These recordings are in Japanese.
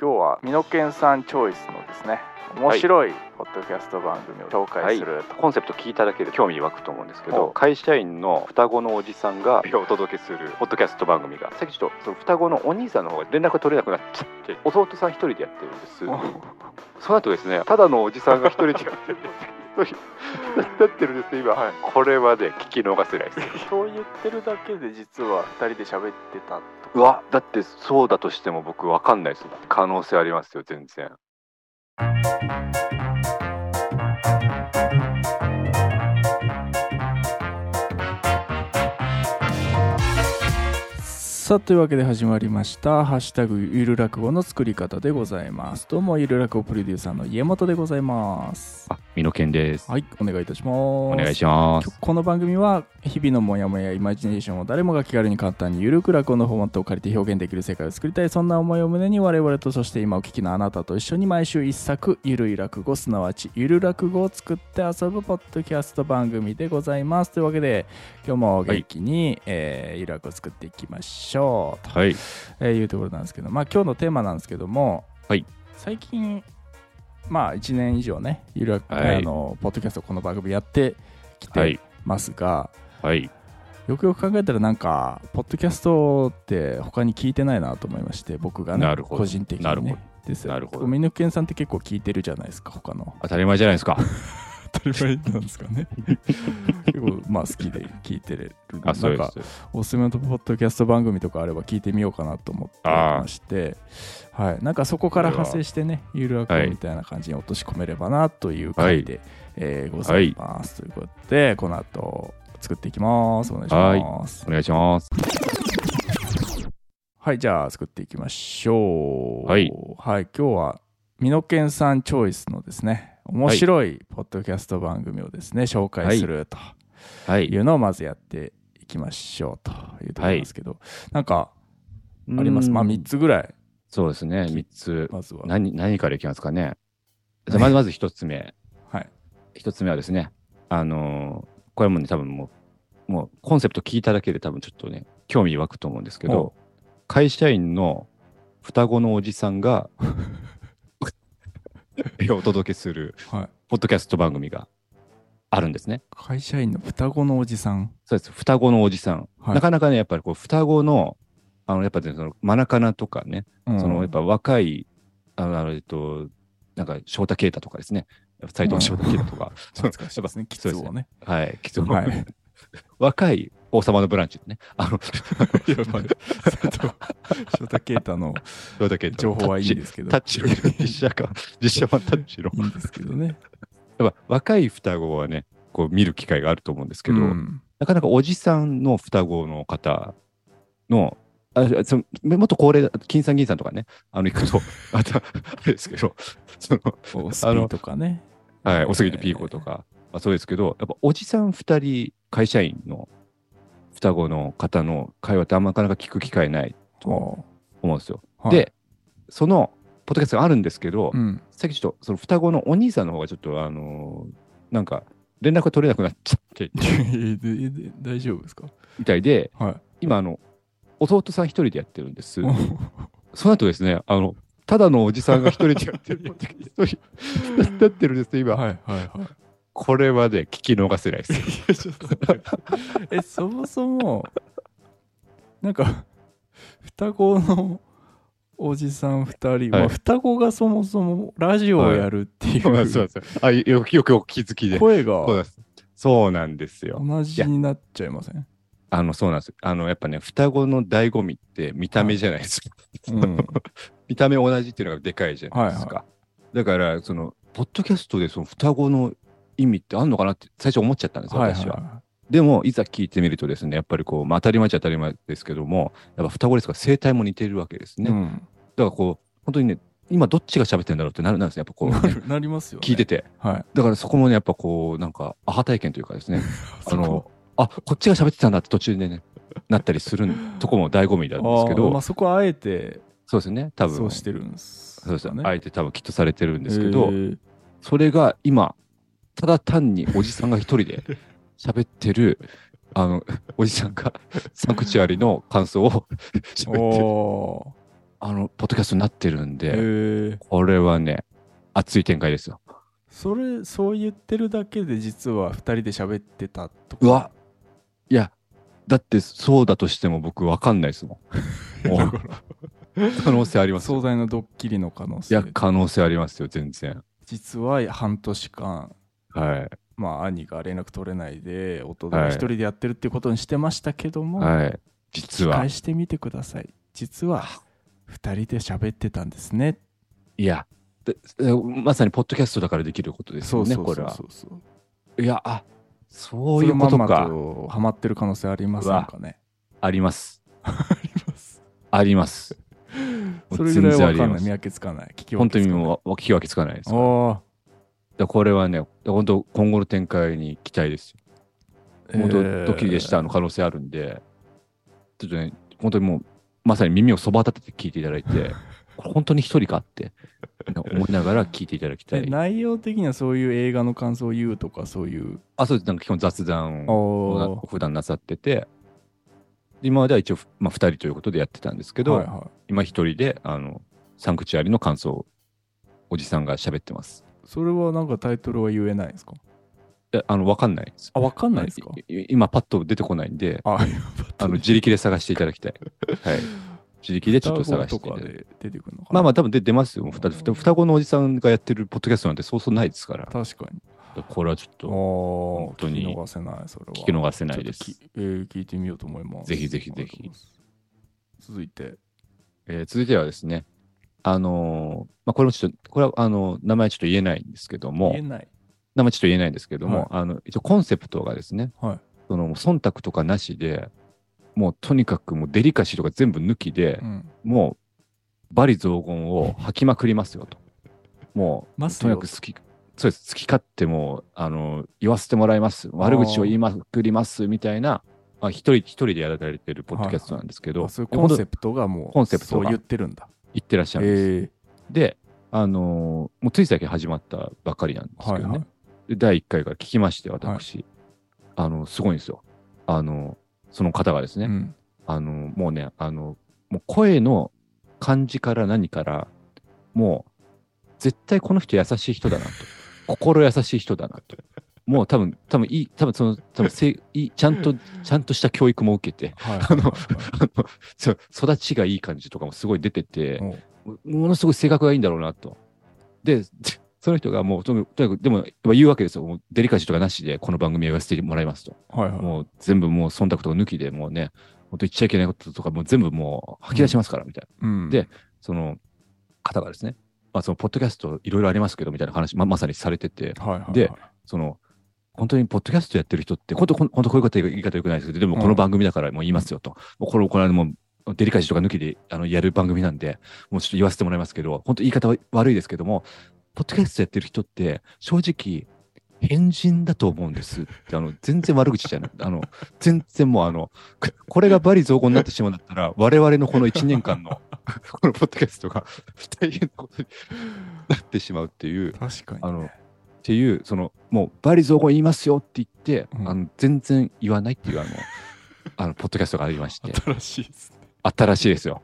今日はミノケンさんチョイスのですね面白いポッドキャスト番組を紹介すると、コンセプト聞いただけで興味湧くと思うんですけお。ど会社員の双子のおじさんがお届けするポッドキャスト番組がさっきちょっとその双子のお兄さんの方が連絡が取れなくなっちゃって弟さん一人でやってるんです。その後ですねただのおじさんが一人でやってる一人だってるんです今、はい。これはね聞き逃せないです。そう言ってるだけで実は2人で喋ってたとうわだってそうだとしても僕わかんないです可能性ありますよ全然さあというわけで始まりました「ハッシュタグゆる落語」の作り方でございます。どうもゆる落語プロデューサーの家元でございます。あ美濃健です。はいお願いいたします。お願いします。この番組は日々のモヤモヤイマジネーションを誰もが気軽に簡単にゆるく落語のフォーマットを借りて表現できる世界を作りたいそんな思いを胸に我々とそして今お聞きのあなたと一緒に毎週一作ゆるい落語すなわちゆる落語を作って遊ぶポッドキャスト番組でございます。というわけで今日も元気に、えーゆる落語を作っていきましょう。と、はい。えーいうところなんですけどまあ今日のテーマなんですけども、はい。最近まあ1年以上ねゆる落、はい。あのポッドキャストこの番組やってきて、はい。ますがはい。よくよく考えたらなんかポッドキャストって他に聞いてないなと思いまして僕がねなるほど。個人的に、ね、なるほど。ですよ。なるほど。ミヌケンさんって結構聞いてるじゃないですか他の。当たり前じゃないですか当たり前なんですかね。結構まあ好きで聞いてる。あそうなんかおすすめのポッドキャスト番組とかあれば聞いてみようかなと思ってまして。はい。なんかそこから派生してねゆるあくみたいな感じに落とし込めればなという回で、えーございます、ということでこの後作っていきます。お願いします。お願いします。はい、じゃあ作っていきましょう。はい。はい、今日は、ミノケンさんチョイスのですね、面白いポッドキャスト番組をですね、紹介するとはい。いうのをまずやっていきましょうというところですけど、なんかあります？まあ3つぐらい、そうですね3つ。まずは。何何からいきますかね？じゃあまずまず1つ目。はい。1つ目はですねあのーこれもね多分もうもうコンセプト聞いただけで多分ちょっとね興味湧くと思うんですけほど会社員の双子のおじさんが お届けするはい。ポッドキャスト番組があるんですね。会社員の双子のおじさん。そうです。双子のおじさん。はいなかなかね、やっぱりこう、双子の、あの、やっぱね、その、マナカナとかね、うんその、やっぱ若い、あの、えっと、なんか、翔太啓太とかですね。斎藤翔太啓太とか。懐かしいですね、キツをね。はい。きつはい。若い王様のブランチのね。あの、いやまあ佐藤翔太啓太の。情報はいいんですけど。タッチ、タッチの実写化、実写版タッチの。いいんですけどね。やっぱ若い双子はね、こう見る機会があると思うんですけど、うんなかなかおじさんの双子の方の、あそのもっと高齢だ、金さん銀さんとかね、あの行くと、あと、あれですけど、その、おスピーとかね。はい、おすぎとピーコとか、まあ、そうですけど、やっぱおじさん二人、会社員の双子の方の会話ってあんまなかなか聞く機会ないとお思うんですよ。はいで、その、ポッドキャストがあるんですけど、うん。さっきちょっと、その双子のお兄さんの方がちょっと、あのーなんか、連絡が取れなくなっちゃって、大丈夫ですかみたいで、はい。今、あの、弟さん一人でやってるんです。その後ですね、あの、ただのおじさんが一人でやってる。一人やってるんです、今。はいはいはい。これはね、聞き逃せないです。え、そもそも、なんか、双子のおじさん二人、はいまあ、双子がそもそもラジオをやるっていう、そうなんですよあ、よくよくお気づきで。声がそうなんですよ。同じになっちゃいません？あの、そうなんです。あの、やっぱね、双子の醍醐味って見た目じゃないですか。うん。見た目同じっていうのがでかいじゃないですか。だから、その、ポッドキャストでその双子の意味ってあんのかなって最初思っちゃったんですよ、はい私は。はでも、いざ聞いてみるとですね、やっぱりこう、まあ、当たり前っちゃ当たり前ですけども、やっぱ双子ですから生態も似てるわけですい。ね。だからこう、本当にね、今どっちが喋ってんだろうってなるなんですね、やっぱこう、なる なりますよ、ね。聞いてて。はい。だからそこもね、やっぱこう、なんか、アハ体験というかですね、あの、あ、こっちが喋ってたんだって途中でね、なったりするとこも醍醐味なんですけど、あーまあ、そこはあえてそうですね、多分。そうしてるんですそうですかね。あえて多分きっとされてるんですけど、えーそれが今、ただ単におじさんが一人で 喋ってる、あの、おじさんが サンクチュアリの感想を 喋ってる。おあの、ポッドキャストになってるんへで、えこれはね、熱い展開ですよ。それそう言ってるだけで実は2人で喋ってたとか？うわいや、だってそうだとしても僕わかんないですもん。可能性ありますよ。壮大なドッキリの可能性いや、可能性ありますよ、全然。実は半年間はい。まあ兄が連絡取れないで弟が一人でやってるっていうことにしてましたけども、はい。実は返。してみてください実は2人で喋ってたんですねいや、でまさにポッドキャストだからできることですよね、これは。そうそういや、あそういうことそれまんまハマってる可能性ありませんかねあります。ありますあります。それぐらいわかんない見分けつかない聞き分本当にけつかないもう聞き分けつかないです。だかあらこれはね、本当今後の展開に期待ですよ。あ本当ドッキリでしたの可能性あるんで、ちょっとね、本当にもう、まさに耳をそば立てて聞いていただいて、これ本当に一人かって思いながら聞いていただきたえい。内容的にはそういう映画の感想を言うとかそういうあ、そうです。なんか基本雑談を普段なさってて、今までは一応、まあ、2人ということでやってたんですけど、はいは今一人で、あの、サンクチュアリの感想をおじさんが喋ってます。い、それはなんかタイトルは言えないんですか？いやあの、わかんないです。あわかんないですか？今パッと出てこないんで、ああの、自力で探していただきたい。はい。自力でちょっと探していただいて。てくるのかな？まあまあ多分出出ますよ。双子のおじさんがやってるポッドキャストなんてそうそうないですから。確かにこれはちょっと本本当に聞き逃せないそれは聞き逃せないですえー聞いてみようと思いますぜひぜひぜひ続いてえー続いてはですね、あのーまあ、これもちょっと、これはあの名前ちょっと言えないんですけども。言え、ない。名前ちょっと言えないんですけども、はい。あの一応コンセプトがですね、はい。その忖度とかなしで、もうとにかくもうデリカシーとか全部抜きでう、ん。もう罵詈雑言を吐きまくりますよと。もう、と。にかく好き、そうです、好き勝手もう、あの、言わせてもらいます。悪口を言いまくります、みたいな、まあ、一人一人でやられてるポッドキャストなんですけど、あそういうコンセプトがもうコンセプトが。そう言ってるんだ言ってらっしゃるんです。えで、あのーもうつい最近始まったばかりなんですけどね。はいはいで第1回から聞きまして、私、あの、すごいんですよ。あの、その方がですね、うんあの、もうね、あの、もう声の感じから何から、もう、絶対この人優しい人だなと。心優しい人だなと。もう多分、多分いい、多分その、多分せいちゃんと、ちゃんとした教育も受けて、はいあの、あのそう育ちがいい感じとかもすごい出てて、おものすごい性格がいいんだろうなと。で、その人がもうとにかく、でも言うわけですよ。もうデリカシーとかなしでこの番組をやらせてもらいますと。はいはいもう全部もう忖度とか抜きでもうね、本当言っちゃいけないこととかもう全部もう吐き出しますからみたいな。うんでその方がですね、まあそのポッドキャストいろいろありますけどみたいな話、ままさにされてて、はいはいはいでその、本当にポッドキャストやってる人って、本当、本当こういう方言い方よくないですけど、でもこの番組だからもう言いますよと。もうこれ、これはもう、デリカシーとか抜きであのやる番組なんで、もうちょっと言わせてもらいますけど、本当言い方は悪いですけども、ポッドキャストやってる人って、正直、変人だと思うんですって、あの、全然悪口じゃない。あの、全然もうあの、ここれが罵詈雑言になってしまうんだったら、我々のこの1年間の、このポッドキャストが大変なことになってしまうっていう、確かに、ね、あのっていう、その、もう、バリ雑言言いますよって言って、うん。あの全然言わないっていう、あの、あの、ポッドキャストがありまして、新しいですね。新しいですよ。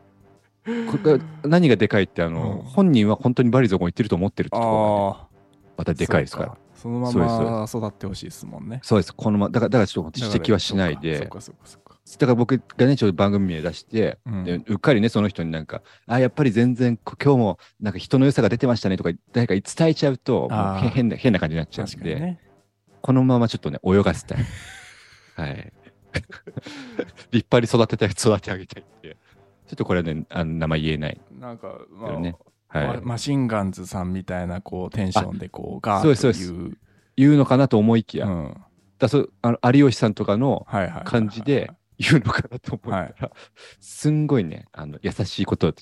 これ何がでかいって、あの、うん。本人は本当にバリ雑言言ってると思ってるってところがね、あまたでかいですから。そのまま育ってほしいですもんね。そうです。このま、だから、だからちょっと指摘はしないそっで、かそっかそっかだから僕がね、ちょっと番組名出して、うんでうっかりね、その人になんか、あ、やっぱり全然、こ今日もなんか人の良さが出てましたねとか、誰かに伝えちゃうと、もう変な、変な感じになっちゃうんで、ねこのままちょっとね、泳がせたい。はい。立派に育てたい、育て上げたいって。ちょっとこれはね、あの名前言えない。なんか、まあねはい。マシンガンズさんみたいなこうテンションでこうガーッとそうそう言う言うのかなと思いきや、うんだそうあの有吉さんとかの感じで言うのかなと思ったら、すんごいね、あの優しいことあ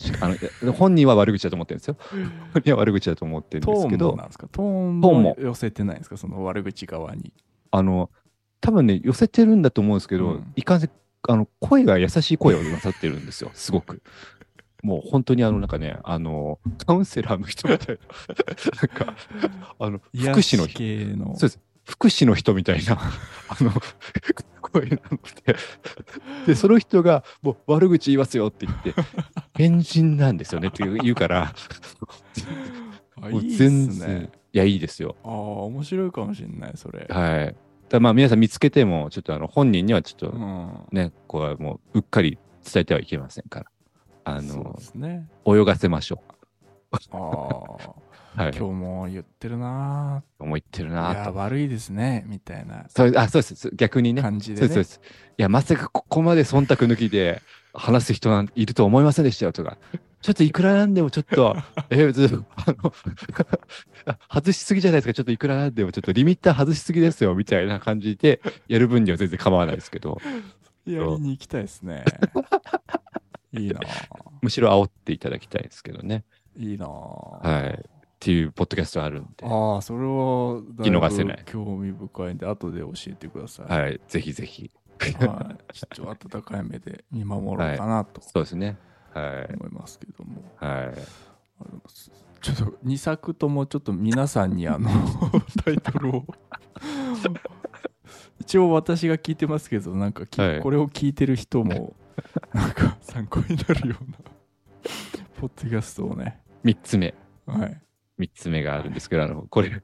の、本人は悪口だと思ってるんですよ。本人は悪口だと思ってるんトですけど。ーンもな、んですか？トーンもも寄せてないんですか？その悪口側に。あの、多分ね、寄せてるんだと思うんですけど、うん。いかんせん、あの、声が優しい声をなさってるんですよ、すごく。もう本当にあの、なんかね、あの、カウンセラーの人みたいな、なんか、あの、福祉の。癒し系のそうです。福祉の人みたいな、あの、声なので、で、その人が、もう悪口言いますよって言って、変人なんですよねって言うから、もう全然、すね。いや、いいですよ。ああ面白いかもしれないそれ。はい。だまあ皆さん見つけても、ちょっとあの本人にはちょっとうん。ね、こうはもううっかり伝えてはいけませんから、あそうので、すね。泳がせましょああう。はい。今日も言ってるな思いってるーいや。悪いですねみたいなそうあそうです。逆にね。感じでねそうです。いや、まさかここまで忖度抜きで話す人なんいると思いませんでしたよとか、ちょっといくらなんでもちょっと、えー、あの、外しすぎじゃないですか、ちょっといくらなんでもちょっとリミッター外しすぎですよみたいな感じでやる分には全然構わないですけど、やりに行きたいですねいいな むしろ煽っていただきたいですけどね。いいなはい。っていうポッドキャストあるんで、ああそれは聞き逃せない興味深いんで後で教えてくださいはい。ぜひぜひ。はい、ちょっと温かい目で見守ろうかなとそうですね。はい。思いますけども、はい。ちょっと2作ともちょっと皆さんにあの タイトルを一応私が聞いてますけどなんかき、はいこれを聞いてる人もなんか参考になるようなポッドキャストをね3つ目。はい3つ目があるんですけど、あの、これ、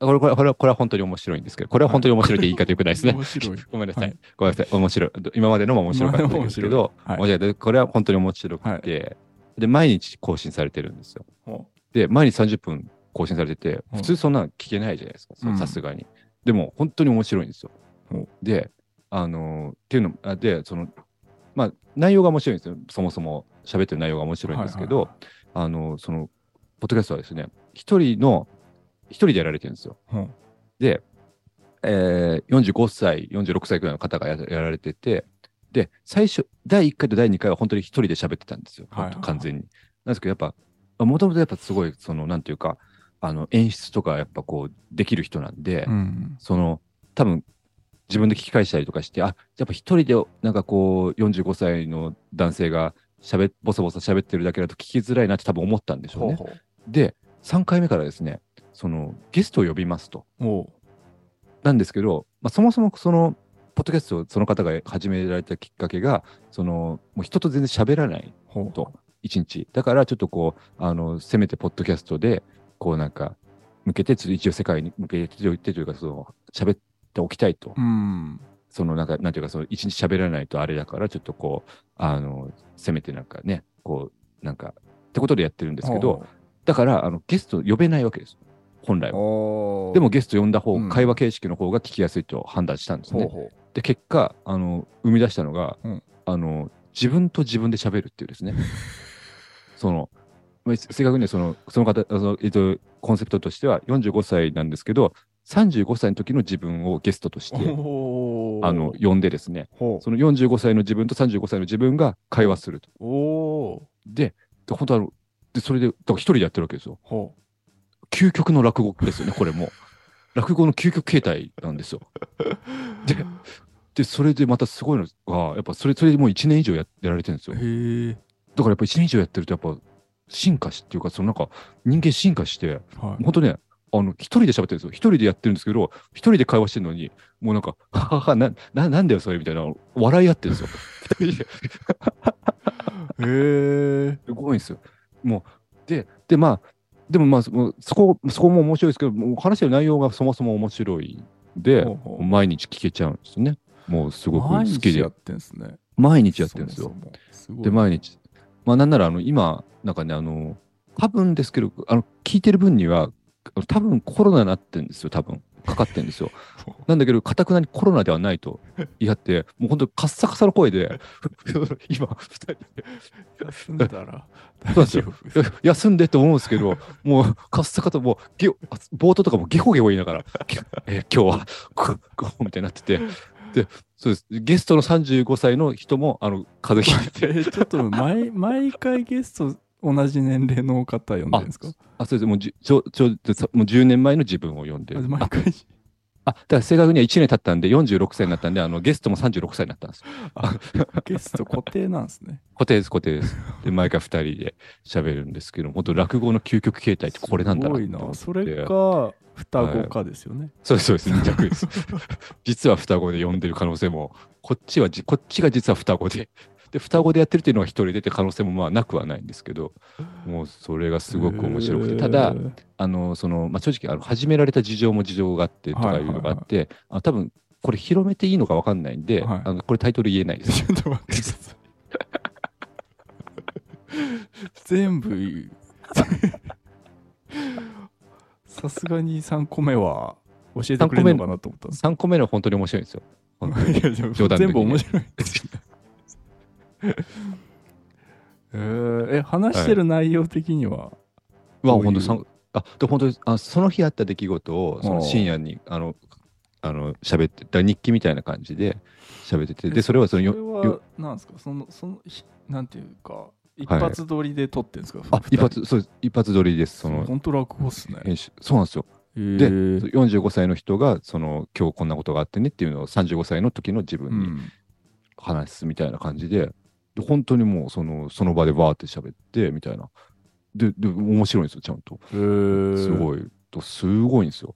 これ、これ、これはこれは本当に面白いんですけど、これは本当に面白いって言い方よくないですね。面白いごめんなさい。はいごめんなさい。面白い。今までのも面白かったんですけど、はい面白いこれは本当に面白くて、で、毎日更新されてるんですよ。おで、毎日30分更新されてて、うん普通そんなの聞けないじゃないですか、うんさすがに。でも、本当に面白いんですよお。で、あのーっていうの、あで、その、まあ、内容が面白いんですよ。そもそも喋ってる内容が面白いんですけど、はいはいあの、その、ポッドキャストはですね、一人の、一人でやられてるんですよ。うんで、えー、45歳、46歳くらいの方がややられてて、で、最初、第1回と第2回は本当に一人で喋ってたんですよ。はい完全に。なんですけど、やっぱ、もともとやっぱすごい、その、なんていうか、あの、演出とかやっぱこう、できる人なんで、うんその、多分、自分で聞き返したりとかして、あ、やっぱ一人で、なんかこう、45歳の男性が喋っ、ボソボソ喋ってるだけだと聞きづらいなって多分思ったんでしょうね。ほうほで、3回目からですね、その、ゲストを呼びますと。なんですけど、まあ、そもそもその、ポッドキャストをその方が始められたきっかけが、その、もう人と全然喋らない、と一日。だから、ちょっとこう、あの、せめてポッドキャストで、こうなんか、向けて、ちょっと一応世界に向けておいてというか、その、喋っておきたいと。うんその、なんか、なんていうか、その、一日喋らないとあれだから、ちょっとこう、あの、せめてなんかね、こう、なんか、ってことでやってるんですけど、だから、あの、ゲスト呼べないわけです。本来は。おでもゲスト呼んだ方、うん会話形式の方が聞きやすいと判断したんですね。ほうほうで、結果、あの、生み出したのが、うんあの、自分と自分で喋るっていうですね。その、まあ正確にはその、その方、あのえっと、コンセプトとしては45歳なんですけど、35歳の時の自分をゲストとして、あの、呼んでですね、ほその45歳の自分と35歳の自分が会話すると。で、で本当あの、で、それで、だから一人でやってるわけですよ。ほ究極の落語ですよね、これも。落語の究極形態なんですよ。で、で、それでまたすごいのが、やっぱそれ、それでもう1年以上ややられてるんですよ。だからやっぱ1年以上やってると、やっぱ進化しっていうか、そのなんか人間進化して、はい本当ね、あの、一人で喋ってるんですよ。一人でやってるんですけど、一人で会話してるのに、もうなんか、ははは、な、な、なんだよ、それみたいな、笑い合ってるんですよ。へえすごいんですよ。もう、で、で、まあ、でもまあ、そこ、そこも面白いですけど、もう話してる内容がそもそも面白いんで、毎日聞けちゃうんですよね。もうすごく好毎きで日やっ。てんすね毎日やってるんですよ。そもそもで、毎日。まあ、なんなら、あの、今、なんかね、あの、多分ですけど、あの、聞いてる分には、多分コロナになってるんですよ、多分。かかってるんですよ。なんだけど、かたくなにコロナではないと言い張って、もう本当カッサカサの声で、今、二人で、休んだら大丈夫休んでって思うんですけど、もうカッサカサ、もう冒頭とかもゲホゲホ言いながら、えー今日は、ここうみたいになってて、で、そうです。ゲストの35歳の人も、あの、風邪ひいて ちょっと毎毎回ゲスト同じ年齢の方呼んでるんですか？あ、そうです。もうじゅちょ、ちょ、さもう10年前の自分を呼んで、あ毎回あ、だから正確には1年経ったんで、46歳になったんで、あの、ゲストも36歳になったんです。ゲスト固定なんですね。固定です、固定です。で、毎回2人で喋るんですけど、本当落語の究極形態ってこれなんだなすごいな。それか、双子かですよね。そうです、そうです、2択です。実は双子で呼んでる可能性も、こっちはじ、こっちが実は双子で、で、双子でやってるっていうのは一人出て可能性もまあなくはないんですけど、もうそれがすごく面白くて、ただあの、その、まあ、正直、あの、始められた事情も事情があってとかいうのがあって、あ多分、これ広めていいのか分かんないんで、はいあのこれタイトル言えないです。ちょっと待ってください。全部いい、さすがに3個目は教えてくれるのかなと思ったんです3個目の本当に面白いんですよ。全部面白いですね。えー。え、話してる内容的には、うわ、どういう？本当さんあ、で、本当に、あ、その日あった出来事を、その深夜に、あの、あの、喋って、だ日記みたいな感じで喋ってて、で、それはそのよ、それはよ、なんですか？その、その、ひなんていうか、一発撮りで撮ってるんですか、あ、一発、そう一発撮りです、その、本当落語っすね。編集。そうなんですよ。で、で、45歳の人が、その、今日こんなことがあってねっていうのを35歳の時の自う分にん、話すみたいな感じで、で本当にもう、その、その場でバーって喋って、みたいな。で、で、面白いんですよ、ちゃんと。えーすごい、とすごいんですよ。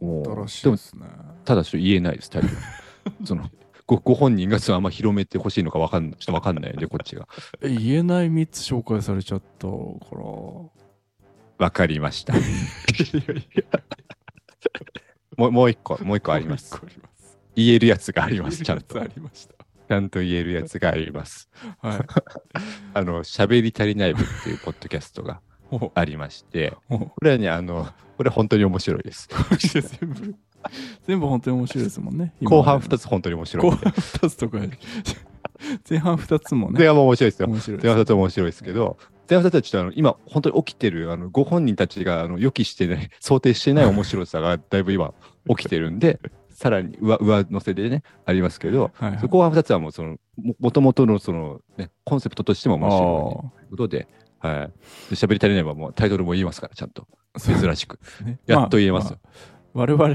もう新しいでも、ですね。ただちょっと言えないです、タイ そのごご本人がそのあんま広めてほしいのかわかんない、ちょっとわかんないんで、こっちが。え言えない3つ紹介されちゃったから。わかりました。もうもう一個、もう一個あります。もう一個あります。言えるやつがあります、ちゃんと。ありました。ちゃんと言えるやつがあります。はい。あの、喋り足りない部っていうポッドキャストがほありまして、これはね、あの、これ本当に面白いです。全部、全部本当に面白いですもんね。後半2つ。つ本当に面白い。後半2つとか、前半2つもね。前半も面白いですよ。面白い前半2つも面白いですけど、前半2つはちょっとあの今、本当に起きてる、あのご本人たちがあの予期してない、想定してない面白さがだいぶ今起きてるんで、さらに上上乗せでね、ありますけど、はいはいそ後半2つはもうその、ももともとのその、ね、コンセプトとしても面白いということで、はい。で喋り足りないばもうタイトルも言いますから、ちゃんと。珍しく。ねやっと言えますよあ我々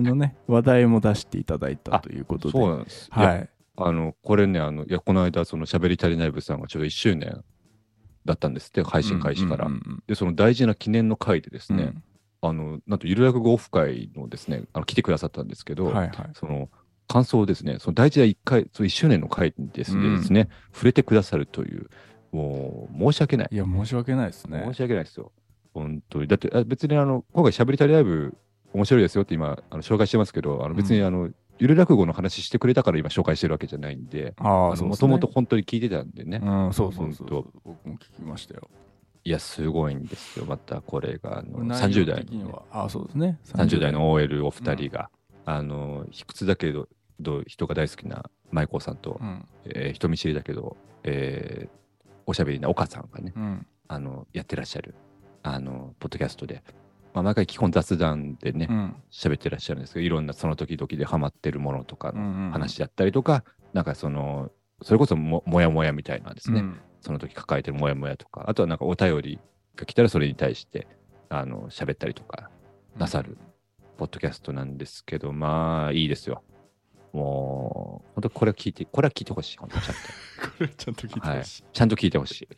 のね、話題も出していただいたということで。そうなんです。はい。あの、これね、あの、いや、この間、その喋り足りない部さんがちょうど1周年だったんですって、配信開始から。で、その大事な記念の回でですうんね、あの、なんと、ゆる落語オフ会のですね、あの来てくださったんですけど、うんはいはい。その、感想をですね、その大事な1回、その1周年の回にですね,、うんですね、触れてくださるという、もう、申し訳ない。いや、申し訳ないですね申。し訳ないですよ。本当に。だって、あ別にあの、今回喋り足りライブ面白いですよって今、あの紹介してますけど、あの別にあの、ゆる落語の話してくれたから今紹介してるわけじゃないんで、ああ、そうもともと本当に聞いてたんでね。うん、そうそうそう本僕も聞きましたよ。いや、すごいんですよ。またこれが、あの内容30代のね、的には。ああ、そうですね。30代の OL お二人が、あの、卑屈だけど、ど人が大好きな舞子さんと、うん。えー人見知りだけど、えーおしゃべりな岡さんがね、うん。あの、やってらっしゃる、あの、ポッドキャストで、まあ、毎回基本雑談でねう、ん。喋、ってらっしゃるんですけど、いろんなその時々でハマってるものとかのうん。話だったりとか、なんかその、それこそももやもやみたいなですね、うんその時抱えてるモヤモヤとか、あとはなんかお便りが来たらそれに対して、あの、喋ったりとか、なさる。ポッドキャストなんですけど、まあ、いいですよ。もう、本当これは聞いて、これは聞いてほしい、本当ちゃんと。これちゃんと聞いてほしい。ちゃんと聞いてほしい。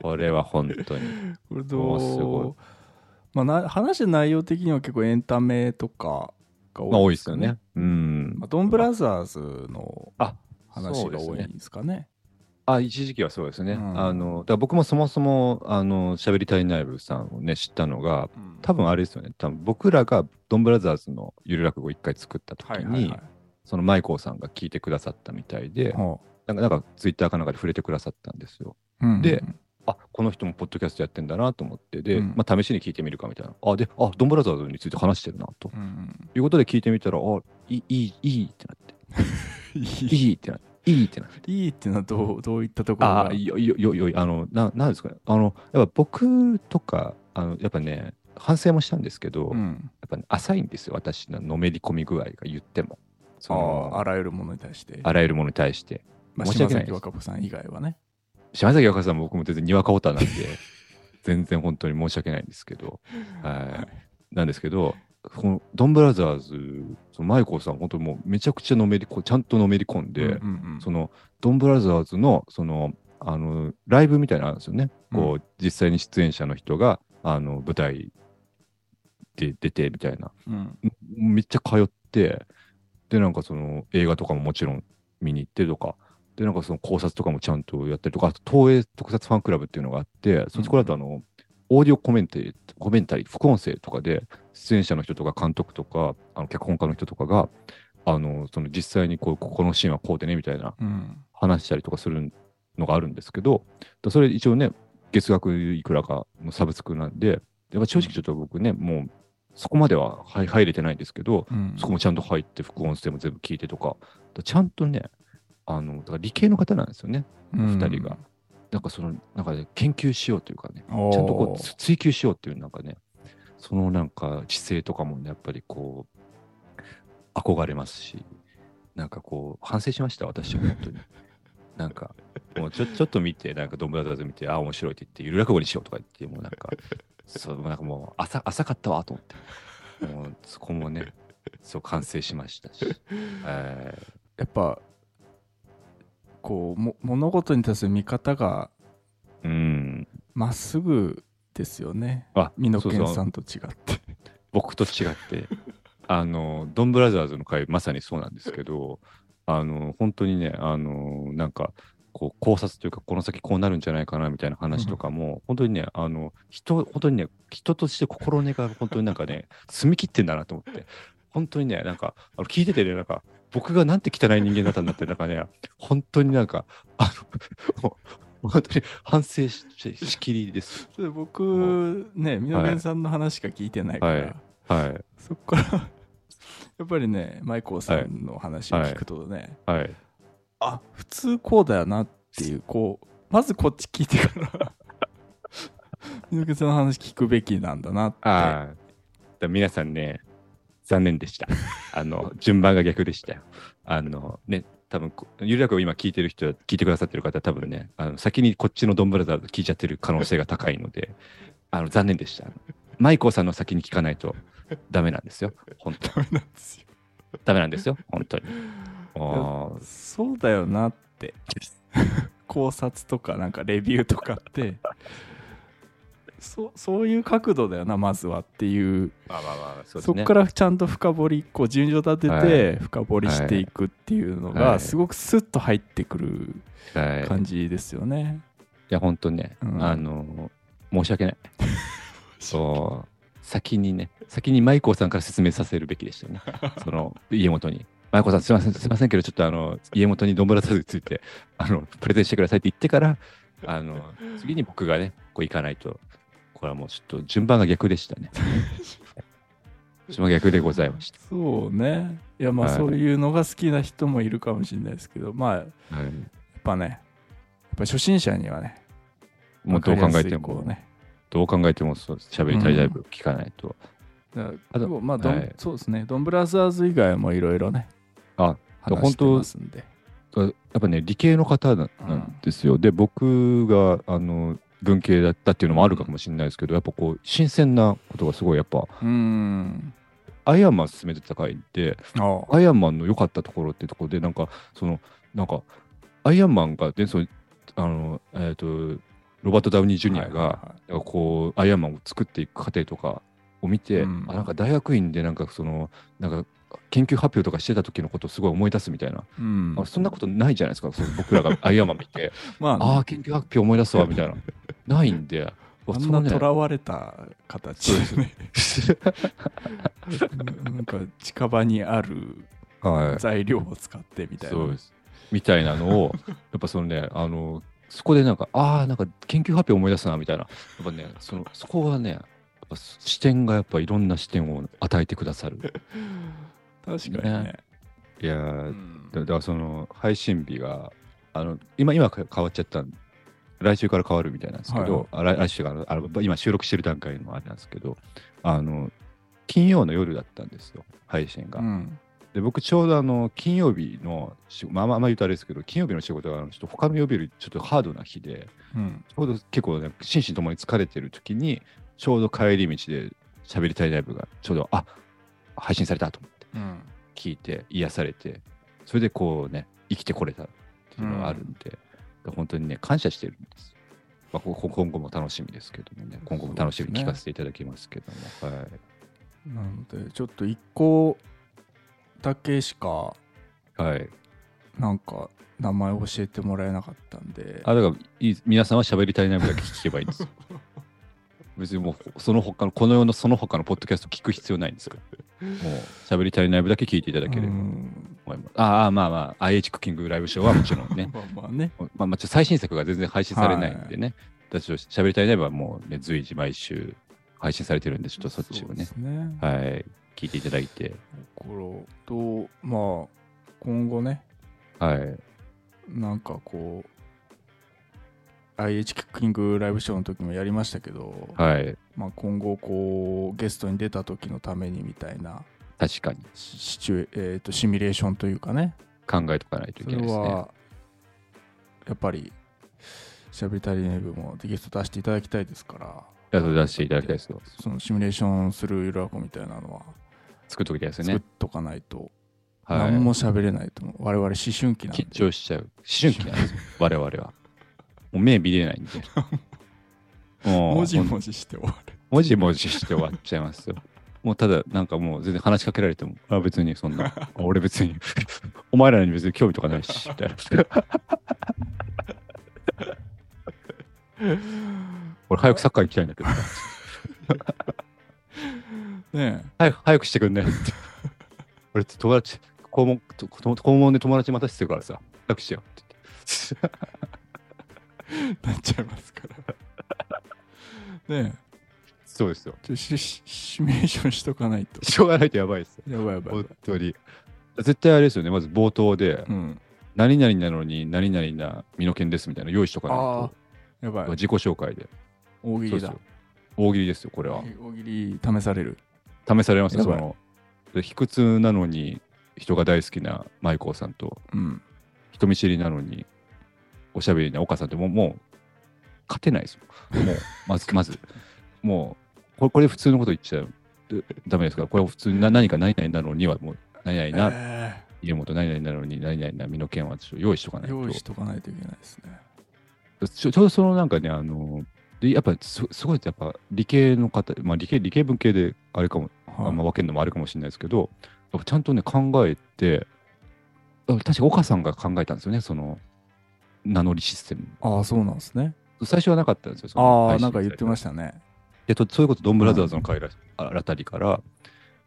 これは本当に。これもうすごいどうまあな、話の内容的には結構エンタメとかがまあ、多多いいですよね。。うんまあ、。ドンブラザーズのあ話が多いんですかね。あ、一時期はそうですね。うん。あの、だ僕もそもそも、あの、喋りたいナイブさんをね、知ったのが、うん。多分あれですよね。多分僕らがドンブラザーズのゆる落語を一回作った時に、はいはいはい。そのマイコーさんが聞いてくださったみたいで、ほなんか、なんかツイッターかなんかで触れてくださったんですよ。ううん。であ、この人もポッドキャストやってんだなと思って、で、うん。まあ試しに聞いてみるかみたいな。あ、で、あ、ドンブラザーズについて話してるな、と。うん。うんいうことで聞いてみたら、あ、いい、いい、ってなって、い。いいってなって、いいってな。いいってのはどうどういったところが？ああ、よ、よ、よ、よ、あの、な、なんですかね。あの、やっぱ僕とか、あの、やっぱね、反省もしたんですけど、やっうん、ぱね、浅いんですよ、私ののめり込み具合が言っても。そあのああらゆるものに対して。あらゆるものに対して。まあ、申し訳ない島崎和歌子さん以外はね。島崎若さんも僕も全然にわかオタなんで、全然本当に申し訳ないんですけど、はい。なんですけど、このドンブラザーズ、そのマイコーさん、本当もうめちゃくちゃのめりこ、ちゃんとのめり込んで、うんうんうんそのドンブラザーズのそのあのライブみたいなのあるんですよね。こう実際に出演者の人があの舞台で出てみたいな。うんめっちゃ通って、で、なんかその映画とかももちろん見に行ってとか、で、なんかその考察とかもちゃんとやったりとか、あと東映特撮ファンクラブっていうのがあって、そこだとあの、オーディオコメンテコメンタリー、副音声とかで、出演者の人とか監督とか、あの脚本家の人とかが、あの、その実際にこう、ここのシーンはこうでね、みたいなうん。話したりとかするのがあるんですけど、だそれ一応ね、月額いくらかのサブスクなんで、やっぱ正直ちょっと僕ね、もうそこまでは入入れてないんですけど、うん。そこもちゃんと入って、副音声も全部聞いてとか、だからちゃんとね、あの、だから理系の方なんですよね、うん。二人が。なんかその、なんかね、研究しようというかね、ちゃんとこうつ追求しようっていうなんかね、そのなんか姿勢とかもね、やっぱりこう、憧れますし、なんかこう、反省しました、私は本当に。なんか、もうちょちょっと見て、なんかドンブラザーズ見て、あ、面白いって言って、ゆる落語にしようとか言って、もうなんか、そう、なんかもう浅、浅かったわと思って、もうそこもね、そう、完成しましたし、えやっぱこうも物事に対する見方がーうん、まっすぐですよね。あ美濃健さんと違って。僕と違って、あの、ドンブラザーズの回、まさにそうなんですけど、あの、本当にね、あの、なんか、こう考察というか、この先こうなるんじゃないかなみたいな話とかも、本当にね、あの、人、本当にね、人として心根が本当になんかね、澄み切ってんだなと思って、本当にね、なんか、あの聞いててね、なんか、僕がなんて汚い人間だったんだって、なんかね、本当になんか、あの、本当に反省ししきりです。僕ね美濃健さんの話しか聞いてないから、はい。はい、そっから やっぱりねマイコーさんの話を聞くとね、はい。あ普通こうだよなっていうこうまずこっち聞いてから美濃健さんの話聞くべきなんだなって。皆さんね、残念でした。あの、順番が逆でしたよ。あの、ね、多分こゆるやくを今聞いてる人は、聞いてくださってる方は多分ね、あの先にこっちのドンブラザーズ聞いちゃってる可能性が高いので、あの、残念でした。マイコーさんの先に聞かないとダメなんですよ。本当ダメなんですよダメなんですよ。本当に。そうだよなって 考察とかなんかレビューとかってそそういう角度だよなまずはっていう。まあまあまあ、そこからちゃんと深掘りこう順序立てはて深掘りしていくっていうのはい。がすごくスッと入ってくるはい、い感じですよね。や、本当ね、うん。あの、申し訳ない。そう、先にね、先にマイコーさんから説明させるべきでしたよね。その家元に。マイコーさん、すみません、すみませんけど、ちょっとあの家元にドンブラザーズについてあのプレゼンしてくださいって言ってから、あの次に僕がね、こう行かないと、これはもうちょっと順番が逆でしたね。逆でございましそうね。いやまあはい。そういうのが好きな人もいるかもしれないですけどまあやた。はい、っぱねやっぱ初心者にはねもうどう考えても、ね。どう考えてもそう喋りたいタイプ聞かないと。だからあとまあドン、はいそうですね。ドンブラザーズ以外もいろいろねあ話してますんで。やっぱね、理系の方ななんですよ。で、僕があの文系だったっていうのもあるかもしれないですけど、やっぱこう、新鮮なことがすごい、やっぱ、うーん。アイアンマン進めてた回って、あ。アイアンマンの良かったところっていうところで、なんか、その、なんか、アイアンマンが、で、その、あの、えっ、と、ロバート・ダウニー・ジュニアが、こう、アイアンマンを作っていく過程とかを見て、うん。あなんか大学院でなんかその、なんか研究発表とかしてた時のことをすごい思い出すみたいな、うん。あそんなことないじゃないですか、僕らがアイアンマン見て、まあね、ああ、研究発表思い出すわみたいな、ないんで、あんなとらわれた形。でね なんか近場にあるはい、材料を使ってみたいな。そうです。みたいなのを、やっぱそのね、あの、そこでなんか、ああ、なんか研究発表思い出すなみたいな、やっぱね、そのそこはね、視点がやっぱいろんな視点を与えてくださる。確かにね。いやうーん。だだからその配信日が、あの今、今か変わっちゃったん来週から変わるみたいなんですけど、あ来来週からあの今収録してる段階のあれなんですけど、あの、金曜の夜だったんですよ、配信が。うん。で僕ちょうどあの金曜日のしまあまあまあ言うとあれですけど金曜日の仕事があのちょっと他の曜日よりちょっとハードな日でうん。ちょうど結構ね心身ともに疲れてる時にちょうど帰り道で喋りたいライブがちょうどあ配信されたと思ってうん。聞いて癒されてそれでこうね生きてこれたっていうのがあるんで、本当にね感謝してるんです、まあ、今後も楽しみですけどもね。今後も楽しみに聞かせていただきますけども、はい。なのでちょっと一個だけしかはい。なんか名前教えてもらえなかったんで。あだからいい皆さんは喋り足りない分だけ聞けばいいんですよ 別にもうその他のこの世のその他のポッドキャスト聞く必要ないんですからもう喋り足りない分だけ聞いていただければ。とうん思います、ああまあまあ IH クッキングライブショーはもちろんね。まあまあね。まあ、まあ、ちょっと最新作が全然配信されないんでね、私と喋りたいねばもうね、随時毎週配信されてるんで、ちょっとそっちをね。ね。はい、聞いていただいて、これとまあ今後ね。はい、なんかこう IH キッキングライブショーの時もやりましたけど、はい、まあ、今後こうゲストに出た時のためにみたいな確かにシシチュエ、えー、とシミュレーションというかね考えとかないといそれけないですね。はやっぱりしゃべりたりネブもゲスト出していただきたいですからいやそれ出していただきたいですよ。そのシミュレーションするゆるあこみたいなのは作っときたいです作っね。とかないとはい。何も喋れないと思う、我々思春期なんで緊張しちゃう。思春期なんですよ、我々は。もう目見れないんで。もじもじして終わるもじもじして終わっちゃいますよ。もうただ、なんかもう全然話しかけられても、あ別にそんな、あ俺別に、お前らに別に興味とかないし、みたいな。俺早くサッカー行きたいんだけど、ね早く早くしてくんねって。俺友達、校門、と校門で友達待たせてるからさ、早くしてよっ なっちゃいますから ねえそうですよ。ちょシシシミュレーションしとかないとしょうがないとやばいですよ。やばいやばい本当に。絶対あれですよね、まず冒頭で、うん何々なのに何々な身の剣ですみたいなの用意しとかないあとあ。やばい自己紹介で。大喜利だそうですよ大喜利ですよ、これは。大喜利試される試されますよ、やばいその。で卑屈なのに人が大好きなマイコーさんと、うん人見知りなのにおしゃべりな岡さんってもう、もう、勝てないですよ。もう、まず、まず、もう、これこれ普通のこと言っちゃう。ダメですから、これは普通にな何か何々なのには、もう、何々な、え家元何々なのに、何々な身の剣はちょっと用意しとかないと。ー用意しとかないといけないですね。ちょちょうどそのなんかね、あの、でやっぱすすごいやっぱ理系の方、まあ理系、理系文系であれかも、はい。あんま分けるのもあるかもしれないですけど、ちゃんとね、考えて、あ確か岡さんが考えたんですよね、その名乗りシステム。ああそうなんですね最初はなかったんですよ。ああなんか言ってまさしたねでとそういうこと、ドンブラザーズの会らあたりから、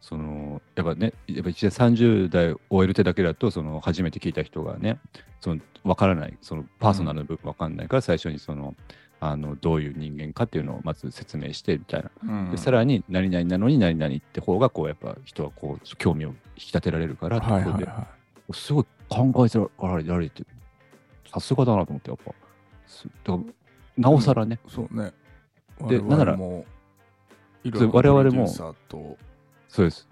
そのやっぱね、やっぱ一年30代終える手だけだと、その初めて聞いた人がね、その分からない、そのパーソナルな部分分かんないから、最初にその、あのどういう人間かっていうのをまず説明してみたいな。うんでさらに、何々なのに何々って方が、こう、やっぱ人はこう、興味を引き立てられるからってはいはすごい考えてられてる。さすがだなと思って、やっぱ。すだからなおさらね、いそうねでなんなら我々もそうです。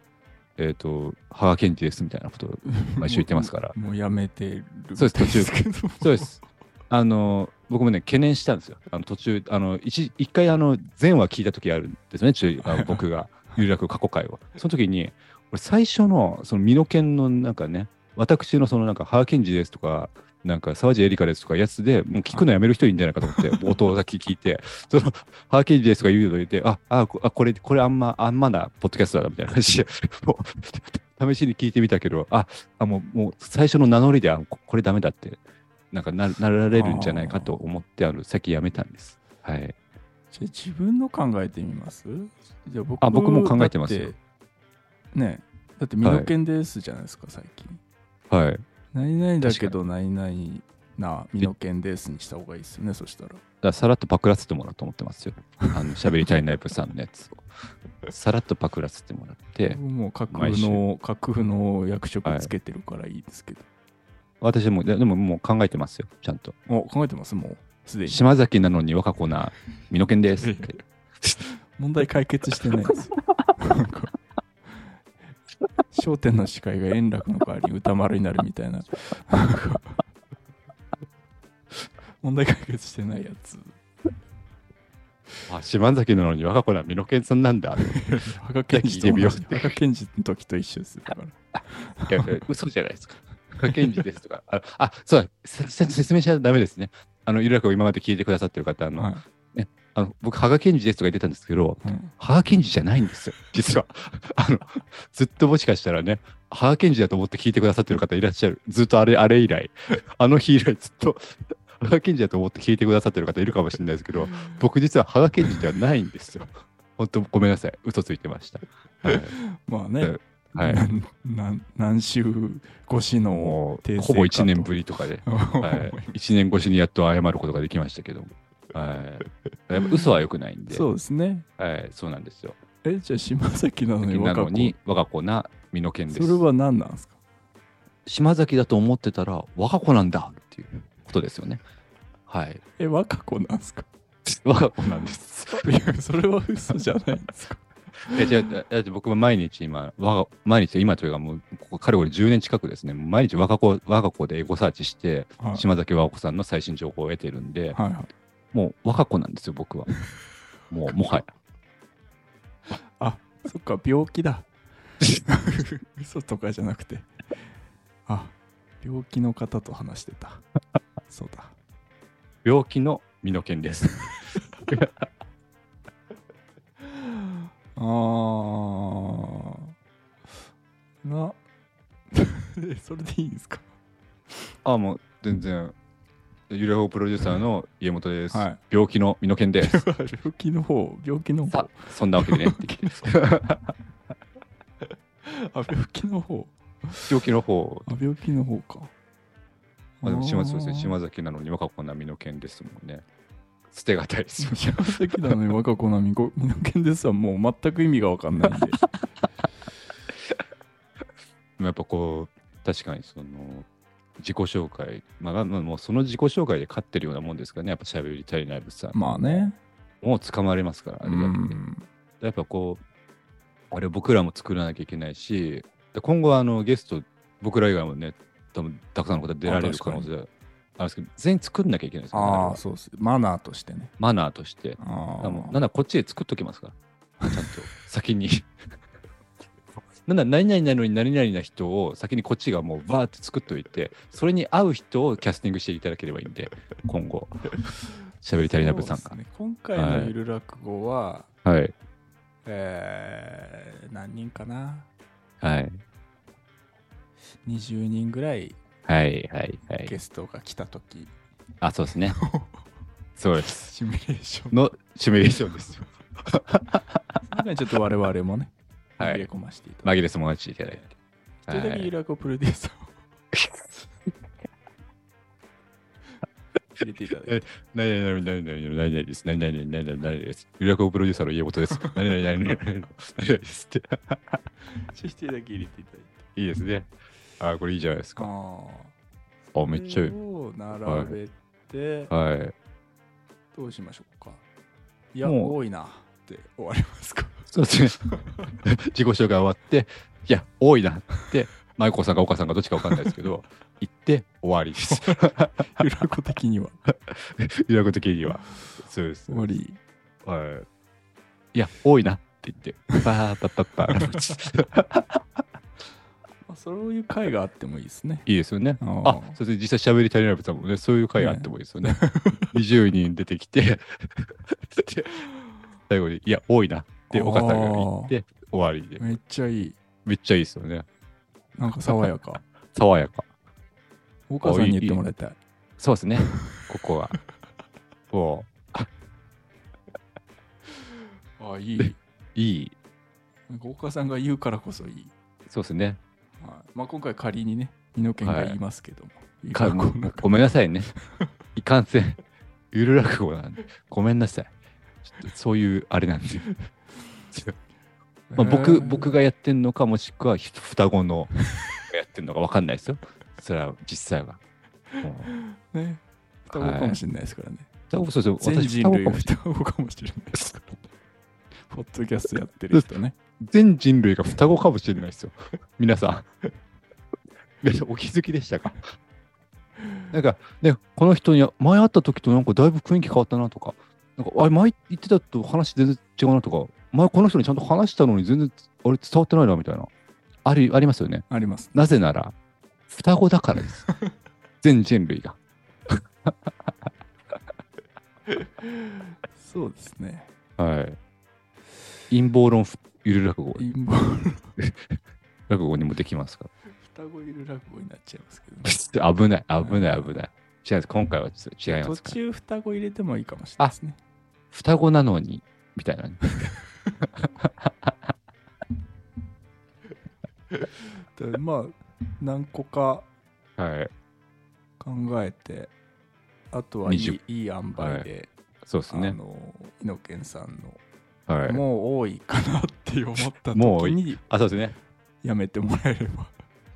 えっ、と、羽賀健二ですみたいなことを毎週言ってますから。もうやめてるそうです途中 そうです。あの、僕もね、懸念したんですよ。あの途中、あの一一回、あの、前話聞いた時あるんですね、中あの僕が、有楽過去回を。その時に、俺、最初の、その、身の剣の、なんかね、私のその、なんか、羽賀健二ですとか、なんか、沢地エリカですとか、やつで、もう聞くのやめる人いるんじゃないかと思って、冒頭だけ聞いて、その、羽賀健二ですとか言うの言って、あ、あ、これ、これあんま、あんまな、ポッドキャストだな、みたいな感じで、もう、試しに聞いてみたけど、あ、あもう、もう、最初の名乗りで、あここれダメだって、なんかななられるんじゃないかと思って、あの、さっきやめたんです。はい。じゃあ自分の考えてみます？じゃあ僕あ僕も考えてますよだってねだって身の剣ですじゃないですか、最近はい。何々だけど何々な身の剣ですにした方がいいですよねそしたら。だからさらっとパクらせてもらおうと思ってますよ。あの、喋りたいナイプさんのやつ。を。さらっとパクらせてもらって、僕もう架空の架空の役職つけてるからいいですけど、私も、ででももう考えてますよ、ちゃんと。お考えてますもう。すでに。島崎なのに若子な身の剣ですって。問題解決してないです よなんか焦点の司会が円楽の代わりに歌丸になるみたいな 問題解決してないやつあ、島崎なのに若子な美濃健さんなんだ。羽賀健二聞いてみようとの時と一緒ですよだからいや嘘じゃないですか。羽賀健二ですとか。あ、あそうだ、説明しちゃダメですね。あの、ゆるらくを今まで聞いてくださってる方、あの、はいあの僕、羽賀健二ですとか言ってたんですけど、うん羽賀健二じゃないんですよ、実は。あの、ずっともしかしたらね、羽賀健二だと思って聞いてくださってる方いらっしゃる。ずっとあれ、あれ以来、あの日以来ずっと、羽賀健二だと思って聞いてくださってる方いるかもしれないですけど、僕実は羽賀健二ではないんですよ。本当ごめんなさい。嘘ついてました。はい。まあね、はい何週越しのほぼ1年ぶりとかで、は はい、1年越しにやっと謝ることができましたけども。はい。やっぱ嘘は良くないんで、そうですねはい、そうなんですよ。えじゃあ島崎なのになのに、我が子な身の剣です。それは何なんですか？島崎だと思ってたら、我が子なんだっていうことですよね。はい。え 若子なんですか？我が子なんです。いやそれは嘘じゃないんですか？えじゃあ、だって僕は毎日今、我が毎日、今というかもう、ここかれこれ10年近くですね、毎日我が子、我が子でエゴサーチして、はい島崎和子さんの最新情報を得てるんで、はいはいもう我が子なんですよ、僕は。もう、もはや。そっか病気だ。嘘とかじゃなくて。あ病気の方と話してた。そうだ。病気の身の剣です。あー。な。えそれでいいんですか？ああ、もう全然、ゆらほプロデューサーの家元です。はい病気の身の剣です。病気の方病気の方そんなわけでね。あ病気の方病気の方、あ病気の方かまあ、でも島そうです島崎なのに若子な身の剣ですもんね。捨てがたいですよ。島崎なのに若子な身の剣ですはもう全く意味が分かんないんで やっぱこう、確かにその、自己紹介、まあ、まあもうその自己紹介で勝ってるようなもんですからね、やっぱ喋りたいライブさん。まあねもう捕まれますから、あうれだって。んやっぱこう、あれ僕らも作らなきゃいけないし、で今後はあのゲスト、僕ら以外もね、多分たくさんの方出られる可能性あるんですけど、全員作んなきゃいけないですよね、あああそうですマナーとしてねマナーとして。あなんだこっちで作っときますから。ちゃんと先に。なんだ何々なのに何々な人を先にこっちがもうバーって作っといて、それに合う人をキャスティングしていただければいいんで、今後。喋りたいなぶさんがね今回のゆる落語は、はい。えー何人かな？はい。20人ぐらいはい。はい。はい。ゲストが来た時あ、そうですね。そうです。シミュレーションのシミュレーションですよ。ちょっと我々もねはい入れ込ませていただい紛れすもらっていただいて。て一人だけゆる落語プロデューサーを入れていただいて何々何々何々何々です。何々何々何々です。有楽プロデューサーの家元です。何々何々何々何々ですって。一人だけ入れていただいていいですね。あ、これいいじゃないですか。ああ、めっちゃいい。を並べて、はい。どうしましょうかいやもう多いなって終わりますかそうですね。自己紹介終わって、いや、多いなって、舞子さんか岡さんかどっちかわかんないですけど、言って終わりです。ゆる落語的には有楽的には。そうです。終わりはい。いや、多いなって言って、パーパッパッパー。まあそういう会があってもいいですねいいですよね。あそれで実際喋り足りない部さんもね、そういう回あってもいいですよね。20人出てきて、で最後に、いや、多いなって岡さんが言って、終わりで。めっちゃいいめっちゃいいですよね。なんか爽やか 爽やか。岡さんに言ってもらいたいそうですね。ここは。もああいいう、いい。なんか岡さんが言うからこそいい、そうですね。はいまあ、今回仮にね二の剣が言いますけども、いいごめんなさいね。いかんせん。ゆる落語なんで。ごめんなさい。ちょっとそういうあれなんで。まあ、僕、えー。僕がやってんのか、もしくはひ双子のがやってんのか分かんないですよ。それは実際は。ね。双子かもしれないですからね、双子そうそう全私人類双子かもしれ双子かもしれないです。からねポッドキャストやってる人ね。全人類が双子かもしれないですよ。皆さん。皆さんお気づきでしたか？なんかね、この人に前会った時となんかだいぶ雰囲気変わったなとか、なんか、あれ、前言ってたと話全然違うなとか、前この人にちゃんと話したのに全然、あれ伝わってないなみたいな。あり、ありますよね。ありますなぜなら、双子だからです。全人類が。そうですねはい。陰謀論ゆる落語、陰謀落語にもできますか？双子いる落語になっちゃいますけどねら。危ない、危ない、危ない。違います。今回はちょっと違います。途中双子入れてもいいかもしれないですね双子なのに、みたいなね。でまあ何個かはい。考えてあとはいい20いい塩梅で、あそうですね。の猪犬さんはい。のもう多いかなって思ったもう時にあ、そうですね。やめてもらえれば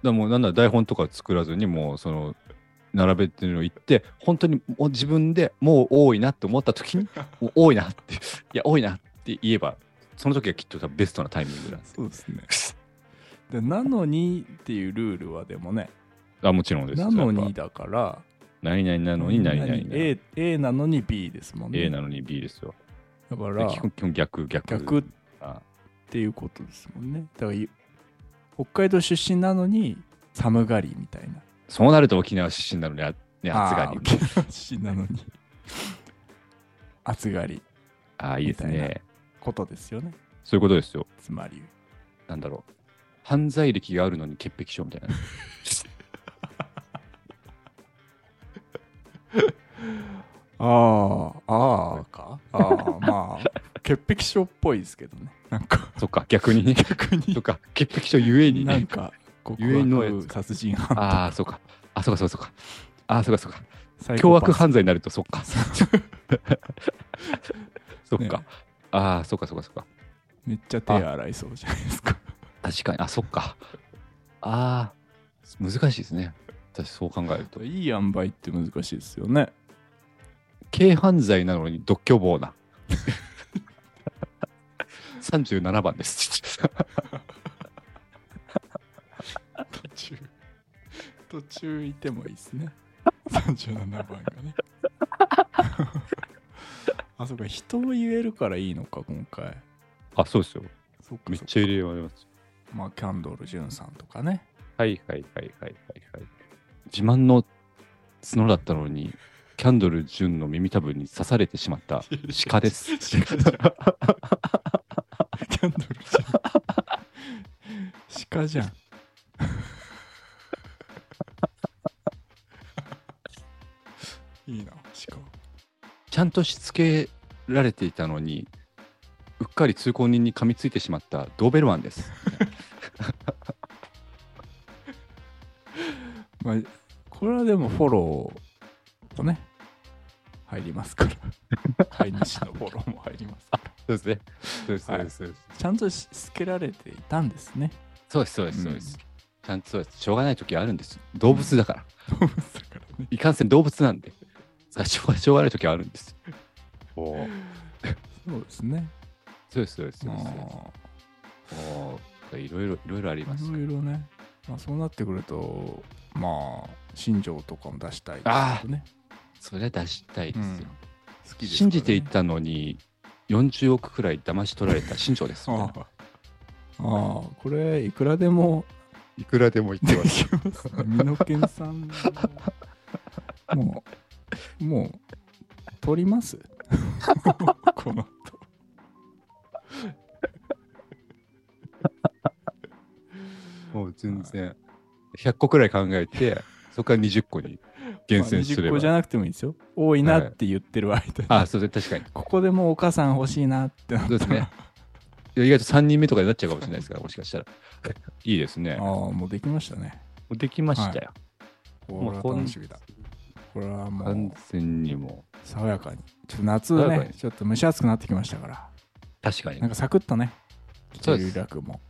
だもうなんだ台本とか作らずにもうその並べてるのを言って本当にもう自分でもう多いなって思った時に もう多いなっていや多いなって言えばその時がきっとベストなタイミングなんですそうですね。でなのにっていうルールはでもねあもちろんです。なのにだから何々なのに何々なの。A, A なのに B ですもんね。A なのに B ですよ。だから基本基本逆逆。逆。っあていうことですもんね。だからい北海道出身なのに寒がりみたいな。そうなると沖縄出身なのにあね暑がり。沖縄出身なのに。暑がり。ああいいですねことですよね。そういうことですよ。つまり。なんだろう。犯罪歴があるのに潔癖症みたいな。ああああか。ああまあ潔癖症っぽいですけどね。なんか。そっか逆にね。逆に。そっか潔癖症ゆえにね。なんか告ゆえの殺人犯ああ、そうか。あ、そうか、そうか、そうか。ああ、そうか、そうか。凶悪犯罪になると、そっか。そっか。ねああ、そうか、そうか、そうか。めっちゃ手洗いそうじゃないですか確かに、あ、そっか。ああ、難しいですね。私、そう考えると。いい塩梅って難しいですよね軽犯罪なのに独居房な。37番です。途中途中いてもいいですね37番がね あそうか人を言えるからいいのか今回あ、そうですよ。そっかめっちゃ入れられます。まあキャンドル・ジュンさんとかねはいはいはいはいはいはい。自慢の角だったのに、キャンドル・ジュンの耳たぶに刺されてしまった 鹿です。キャンドルじゃん鹿じゃん いいな鹿ちゃんとしつけられていたのに、うっかり通行人に噛みついてしまったドーベルマンです。まあこれはでもフォローとね入りますから飼い主のフォローも入りますからそうですね。そうです、はいそうです。ちゃんとしつけられていたんですねそうです、そうです、うんそうです。ちゃんとそうです。しょうがない時はあるんです。動物だから。動物だからねいかんせん動物なんで。さしょうがしょうがない時はあるんです。おそうですねそうです、そうです。そういろいろ、いろいろありますい。ろいろね、まあ、そうなってくるとまあ新庄とかも出したいですあけどね、それは出したいですよ。うん好きですね信じていったのに、40億くらい騙し取られた新庄です。ああああこれいくらでもいくらでも言ってますね身の健さんもうもう取ります？この後もう全然、100個くらい考えて、そこから20個に厳選すれまあ20ば。個じゃなくてもいいですよ多いなって言ってる間に、あ、そうですね、確かに。ここでもうお母さん欲しいなってなったらそうですね。意外と3人目とかになっちゃうかもしれないですから、もしかしたら。いいですね。ああももうできましたねうできましたよ。これは楽しみだこれはも完う全にも爽やかにちょっと夏爽やかにねちょっと蒸し暑くなってきましたからう、確かになん。かサクッとねそうで楽も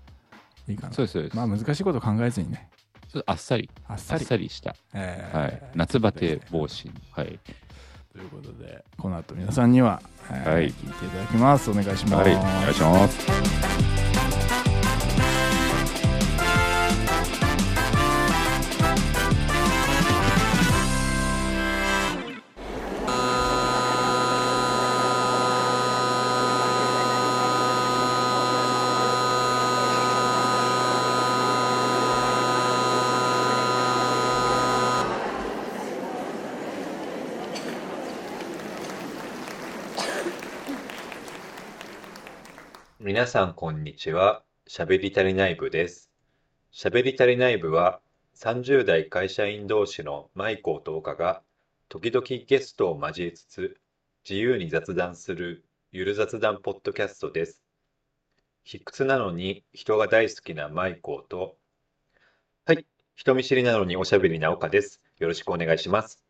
いいかなそうです、そうです。まあ難しいこと考えずにねちょっとあっさり、あっあっさりさりした。えーはい。夏バテ防止。はい。ということでこの後皆さんには、えーはい聞いていただきますお願いします、はい。お願いします。皆さんこんにちは。喋り足りない部です。喋り足りない部は30代会社員同士のマイコーと岡が時々ゲストを交えつつ自由に雑談するゆる雑談ポッドキャストです。卑屈なのに人が大好きなマイコーと、はい、人見知りなのにおしゃべりな岡です。よろしくお願いします。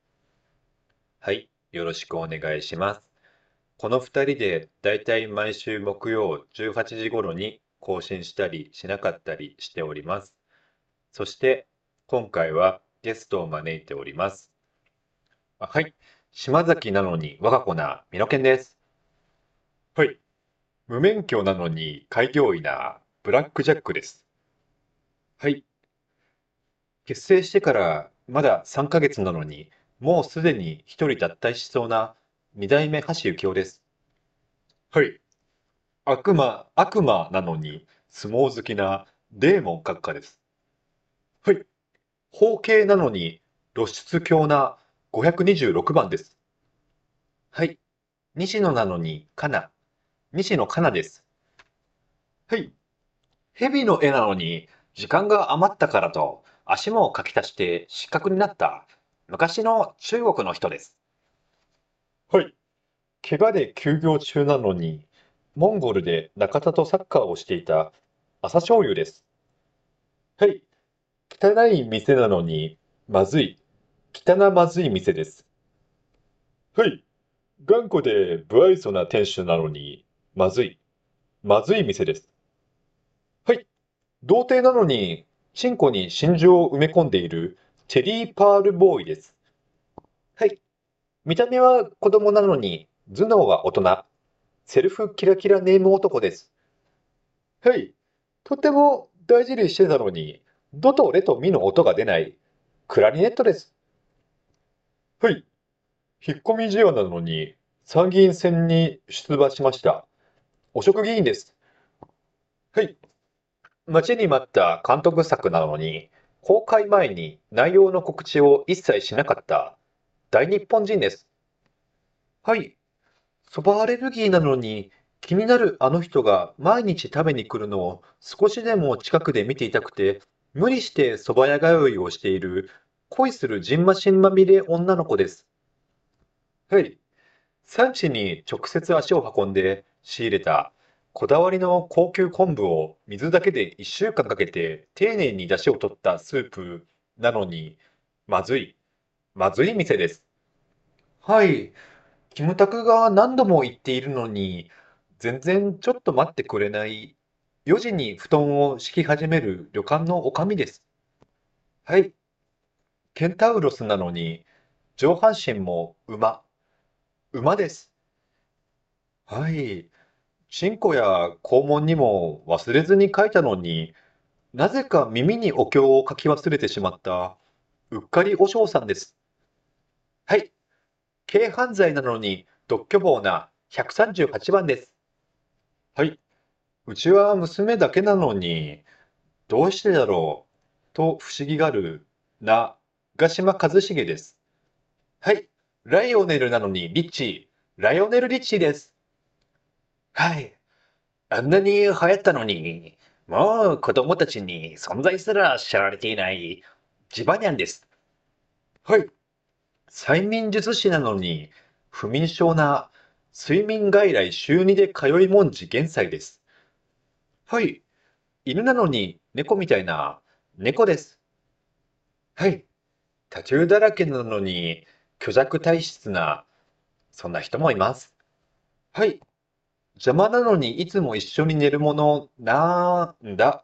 はい、よろしくお願いします。この2人でだいたい毎週木曜18時頃に更新したりしなかったりしております。そして今回はゲストを招いております。あはい、島崎なのに我が子なミノケンです。はい、無免許なのに開業医なブラックジャックです。はい、結成してからまだ3ヶ月なのにもうすでに一人脱退しそうな二代目橋幸夫です。はい。悪魔、悪魔なのに相撲好きなデーモン閣下です。はい。包茎なのに露出狂な526番です。はい。西野なのにかな。西野かなです。はい。蛇の絵なのに時間が余ったからと足も書き足して失格になった昔の中国の人です。はい。怪我で休業中なのに、モンゴルで中田とサッカーをしていた朝青龍です。はい。汚い店なのに、まずい。汚まずい店です。はい。頑固で不愛想な店主なのに、まずい。まずい店です。はい。童貞なのに、チンコに心情を埋め込んでいるチェリーパールボーイです。はい。見た目は子供なのに頭脳は大人。セルフキラキラネーム男です。はい。とても大事にしてたのに、ドとレとミの音が出ないクラリネットです。はい。引っ込み思案なのに参議院選に出馬しました。汚職議員です。はい。待ちに待った監督作なのに、公開前に内容の告知を一切しなかった大日本人です。はい。そばアレルギーなのに気になるあの人が毎日食べに来るのを少しでも近くで見ていたくて、無理して蕎麦屋通いをしている恋するジンマシンまみれ女の子です。はい。産地に直接足を運んで仕入れたこだわりの高級昆布を水だけで1週間かけて丁寧に出汁を取ったスープなのに、まずい。まずい店です。はい。キムタクが何度も言っているのに、全然ちょっと待ってくれない。4時に布団を敷き始める旅館の女将です。はい。ケンタウロスなのに、上半身も馬。馬です。はい。チンコや肛門にも忘れずに書いたのに、なぜか耳にお経を書き忘れてしまった、うっかりお嬢さんです。はい。軽犯罪なのに独居房な138番です。はい。うちは娘だけなのに、どうしてだろうと不思議がるな、ガ島一茂です。はい。ライオネルなのにリッチー、ライオネル・リッチーです。はい。あんなに流行ったのに、もう子供たちに存在すら知られていないジバニャンです。はい。催眠術師なのに不眠症な睡眠外来週2で通いもんじ現在です。はい。犬なのに猫みたいな猫です。はい。タトゥーだらけなのに虚弱体質なそんな人もいます。はい。邪魔なのにいつも一緒に寝るものなんだ。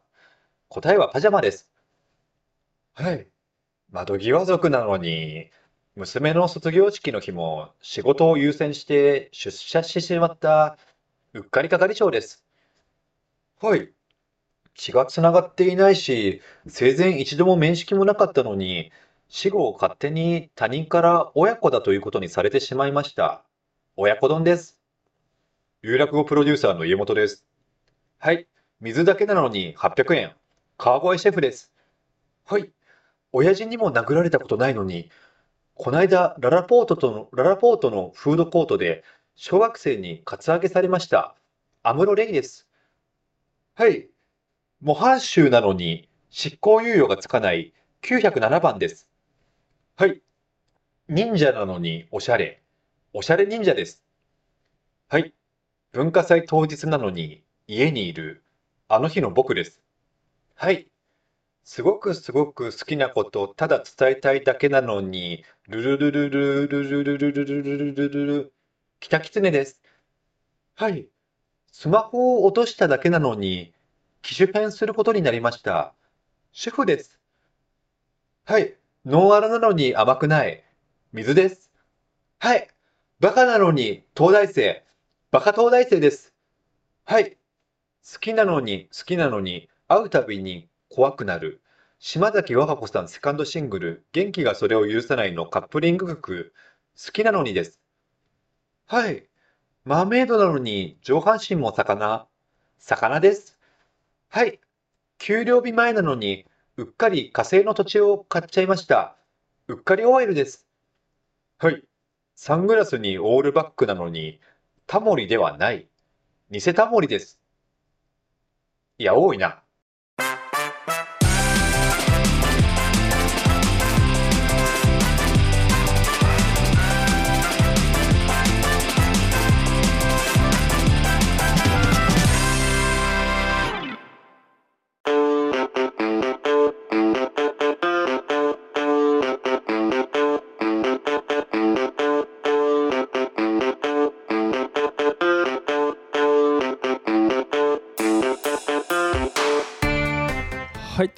答えはパジャマです。はい。窓際族なのに、娘の卒業式の日も仕事を優先して出社してしまったうっかり係長です。はい。血がつながっていないし、生前一度も面識もなかったのに、死後を勝手に他人から親子だということにされてしまいました。親子丼です。有楽語プロデューサーの家元です。はい。水だけなのに800円。川越シェフです。はい。親父にも殴られたことないのに、こないだララポートとの、ララポートのフードコートで小学生にカツアゲされました。アムロレイです。はい。模範囚なのに執行猶予がつかない907番です。はい。忍者なのにおしゃれ。おしゃれ忍者です。はい。文化祭当日なのに家にいるあの日の僕です。はい。すごくすごく好きなことをただ伝えたいだけなのに、ルルルルルルルルルルルルルルルル北狐です。はい。スマホを落としただけなのに、機種変することになりました。主婦です。はい。ノンアルなのに甘くない。水です。はい。バカなのに東大生。バカ東大生です。はい。好きなのに好きなのに会うたびに怖くなる。島崎和歌子さんセカンドシングル、元気がそれを許さないのカップリング曲、好きなのにです。はい。マーメイドなのに上半身も魚。魚です。はい。給料日前なのにうっかり火星の土地を買っちゃいました。うっかり OL です。はい。サングラスにオールバックなのにタモリではない。偽タモリです。いや、多いな。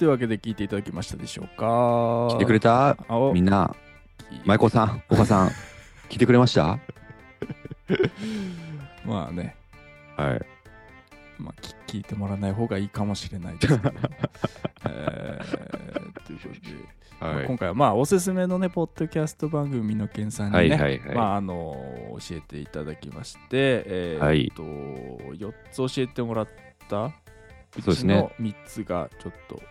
というわけで聞いていただきましたでしょうか。聞いてくれた？みんな、舞子さん、おばさん、聞いてくれました？まあね。はい。まあ、き聞いてもらわない方がいいかもしれないですけど、えーということで、まあ今回はまあおすすめのねポッドキャスト番組のけんさんにね、はいはいはい。まああの教えていただきまして、えーはい。と4つ教えてもらったうちの3つがちょっと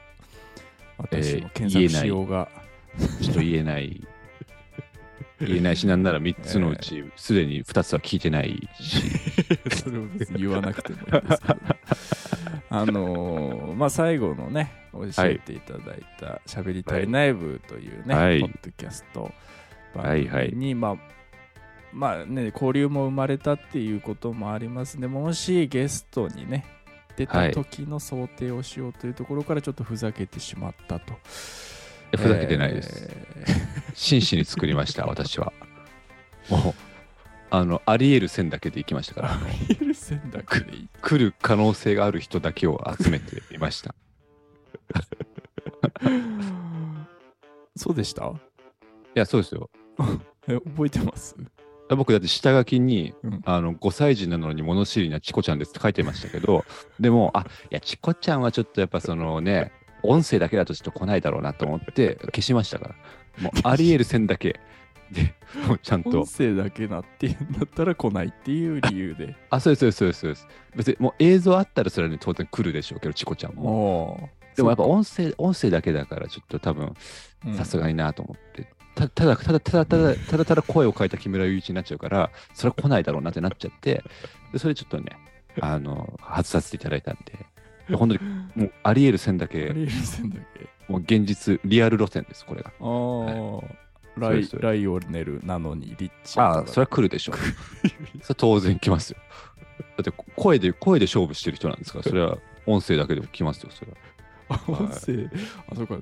私のえー検索しようが、ちょっと言えない。言えないし、なんなら3つのうち、すでに2つは聞いてないし。それを別に言わなくてもいいんですけど。あのーまあ最後のね教えていただいた「しゃべりたい内部」というね、はい。ポッドキャスト番組に、まあまあね交流も生まれたっていうこともありますね。もしゲストにね出た時の想定をしようというところからちょっとふざけてしまったと。ふざけてないです。え真摯に作りました、私は。もう、あの、あり得る線だけで行きましたから、あのー。ヒルセンだけでいい。来る可能性がある人だけを集めていました。そうでした？いや、そうですよ。え覚えてます？僕だって下書きに、うん。あの5歳児なのに物知りなチコちゃんですって書いてましたけど でもあいやチコちゃんはちょっとやっぱそのね音声だけだとちょっと来ないだろうなと思って消しましたから。もう あり得る線だけ。でもうちゃんと。音声だけなっていうんだったら来ないっていう理由で。あそうですそうですそうです別にもう映像あったらそれはね当然来るでしょうけどチコちゃんも。もでもやっぱ音声音声だけだからちょっと多分さすがになと思って、たただただただただただただ声を変えた木村祐一になっちゃうからそれは来ないだろうなってなっちゃってでそれちょっとねあの外させていただいたんで本当にもうあり得る線だあけりえる線だけ。もう現実リアル路線ですこれがああ、ライそうですライオネルなのにリッチ。ああそれは来るでしょう それは当然来ますよだって声で声で勝負してる人なんですからそれは音声だけでも来ますよそれはあ 音声、あ、そうか。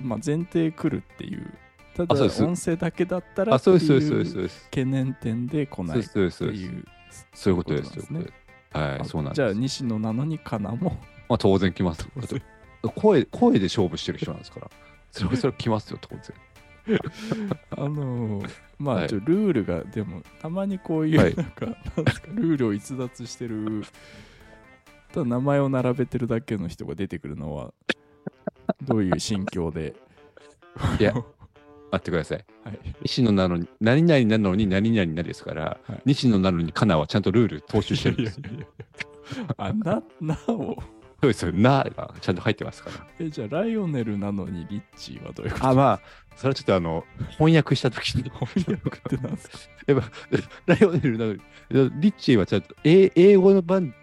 まあ前提来るっていう。ただあそうです。音声だけだったらっていそう懸念点で来ないっていう。そういうことですね。はいそうなんです。じゃあ西野なのにかな？も。まあ当然来ます 声声で勝負してる人なんですから。それは それは来ますよ当然。あのーまはい。あちょルールがでもたまにこういうはないんか、なんですかルールを逸脱してるただ名前を並べてるだけの人が出てくるのはどういう心境で？いや待ってください。はい、西野なのに何々なのに何々なですから、はい。西野なのにカナはちゃんとルール踏襲してるんです。よいやいやいやあななお？そうですよ。ながちゃんと入ってますから。えじゃあライオネルなのにリッチーはどういうこと？あまあそれはちょっとあの翻訳した時に。翻訳ってなんですか？やっぱライオネルなのにリッチーはちゃんと英英語の版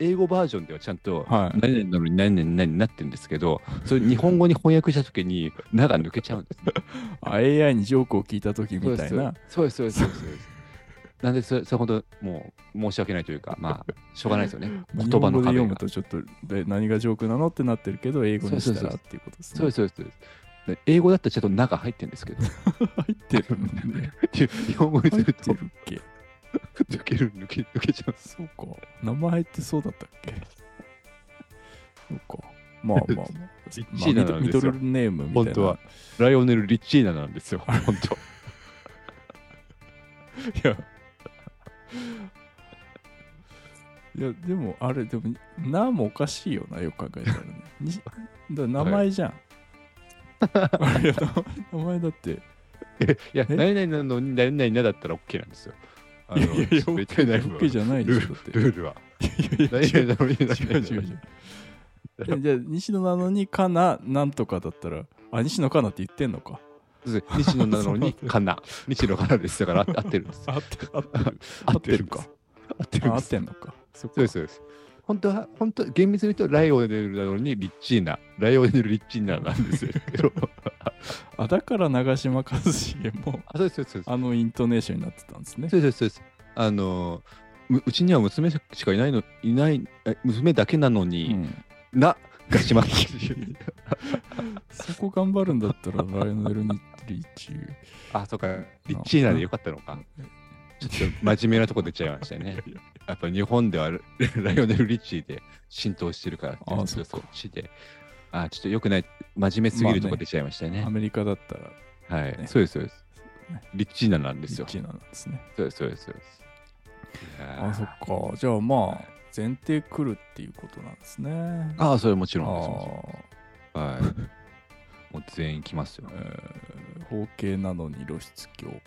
英語バージョンではちゃんと、はい何々なのに何々何になってるんですけど、それ日本語に翻訳したときに、なが抜けちゃうんですね。あ AI にジョークを聞いた時みたいな。そうです、そうです、そうです。そうですなんでそれ、それほどもう申し訳ないというか、まあ、しょうがないですよね。言葉の日本語で読む壁が。とちょっとで何がジョークなのってなってるけど、英語にしたらっていうことですね。そうです、そうです。そうですで英語だったらちゃんと「な」が入ってるんですけど、入ってるんだね。日本語にすると入ってるっけ抜ける、抜け抜けちゃう。そうか。名前ってそうだったっけそうか。まあまあまあ。リッチーナなんですよミドルネームみたいな。本当は。ライオネル・リッチーナなんですよ、本当。いや。いや、でも、あれ、でも、なもおかしいよな、よく考えたらね。だ名前じゃん。あれ名前だって。いや、何々なのに何々なだったら OK なんですよ。あいやいやいや、OK じゃないでしょ、だって。ルルールは。いやいや違う違う違う。じゃあ、西野なのに、かな、なんとかだったら、あ、西野かなって言ってんのか。西野なのに、かな。西野かなです。だから合ってるんです。合ってる。合ってるか。合ってるあ合っ。てんのか。そうです、そうです。本当は、本当厳密に言うと、ライオネルなのにリッチーナ。ライオネル・リッチーナなんですよ。け どあ、だから長嶋一茂も、あ、そうです、そうです。あのイントネーションになってたんですね。そうです、そうです。あのう、うちには娘しかいないの、いない、え娘だけなのうに、んな、がしまそこ頑張るんだったら、ライオネル・ニリッチ。あ、そうか、リッチーナでよかったのか。ちょっと真面目なとこ出ちゃいましたね。やっぱ日本ではライオネル・リッチーで浸透してるからあそうかそっちで。あ、ちょっとよくない、真面目すぎるとこ出ちゃいましたね。アメリカだったら、はい、ねそうです、そうですね。リッチーナなんですよ。リッチなんですね。そうです、そうです、そうです。あ、そっか。じゃあまあ、前提来るっていうことなんですね。ああ、それもちあろんです。はい。もう全員来ますよー。えー方形なのに露出鏡。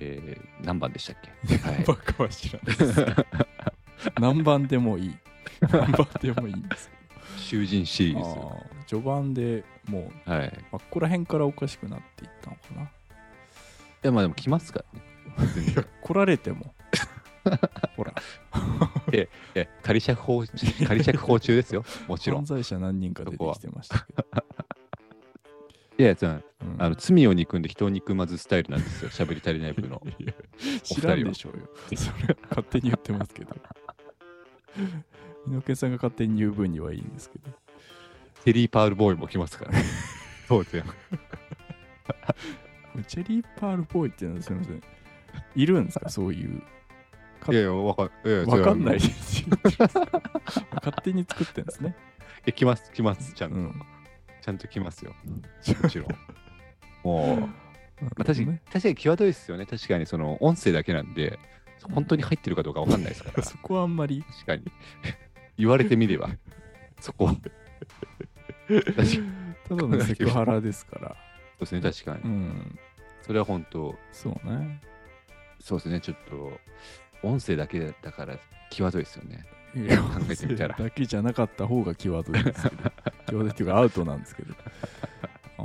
えー、何番でしたっけ？はい。バカは知らないです。何番でもいい。何番でもいいんですけ囚人シリど。ーズ。序盤でもう、はい。あっこら辺からおかしくなっていったのかな。いや、まあでも来ますからね。いや、来られても。ほら、え、仮釈放、仮釈放中ですよ。もちろん犯。罪者何人か出てきてましたけど。いや、つまあの罪を憎んで人を憎まずスタイルなんですよ。喋り足りない部の。知らんでしょうよ。それ勝手に言ってますけど。猪木さんが勝手に言う分にはいいんですけど。テリー・パールボーイも来ますからね。当然。チェリーパールボーイっていうのはすみません。いるんですか？そういう。かいやいや、わかんいやいやわかんない。勝手に作ってんですね。え、来ます、来ます。ちゃんと。うん。ちゃんと来ますよ。もちろん。もう、まあ、確かにね。確かに際どいですよね。確かにその音声だけなんで、本当に入ってるかどうかわかんないですから。そこはあんまり。確かに。言われてみれば、そこ。確かに。ただのセクハラですから。そうですね、確かに。うん。それは本当、そうね。そうですね、ちょっと、音声だけだから、際どいですよね。いや考えてみたらだけじゃなかった方が際どいですけど。際どいっていうかアウトなんですけど。ああ、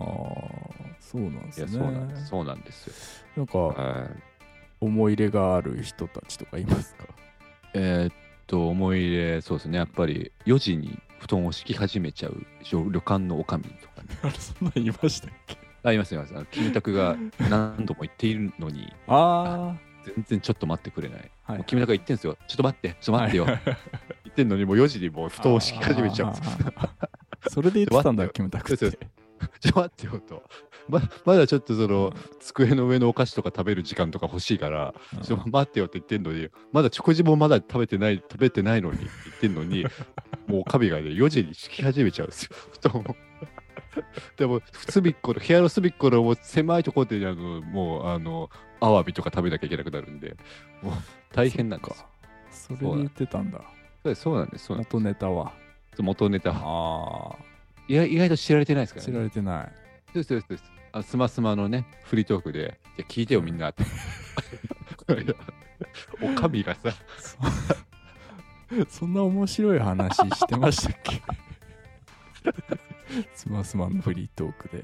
そうなんですね。そうなんです。そうなんか。思い入れがある人たちとかいますか？えーっと、思い入れ、そうですね、やっぱり4時に布団を敷き始めちゃう旅旅館の女将とかね。あれ、そんなん言いましたっけ？あ、いますいます。あのキムタクが何度も言っているのに、あ全然ちょっと待ってくれない。あ、はいもうキムタクが言ってんですよ。ちょっと待って、ちょっと待ってよ。はい言ってんのに、もう4時にもう布団を敷き始めちゃうそれで言ってたんだ、ちキムタクって。ちょっと待ってよと。ままだちょっとその机の上のお菓子とか食べる時間とか欲しいから、うんちょっと待ってよって言ってんのに、まだ食事もまだ食べてない、食べてないのに言ってんのに、もう神がね、4時に敷き始めちゃうんですよ、布団を。でも、隅っこの、部屋の隅っこのもう狭いところで、あの、もう、あの、アワビとか食べなきゃいけなくなるんで、もう大変なんです。それで言ってたんだ。そうそうなんです、そうなんで元ネタは。す。元ネタ。あ意外意外と知られてないですかあ、らね知ら。れてない。そうです、そうですそうです。あスマスマのね、フリートークで、いや、聞いてよ、みんなって。おかみがさ、そ そんな面白い話してましたっけ？スマスマのフリートークで。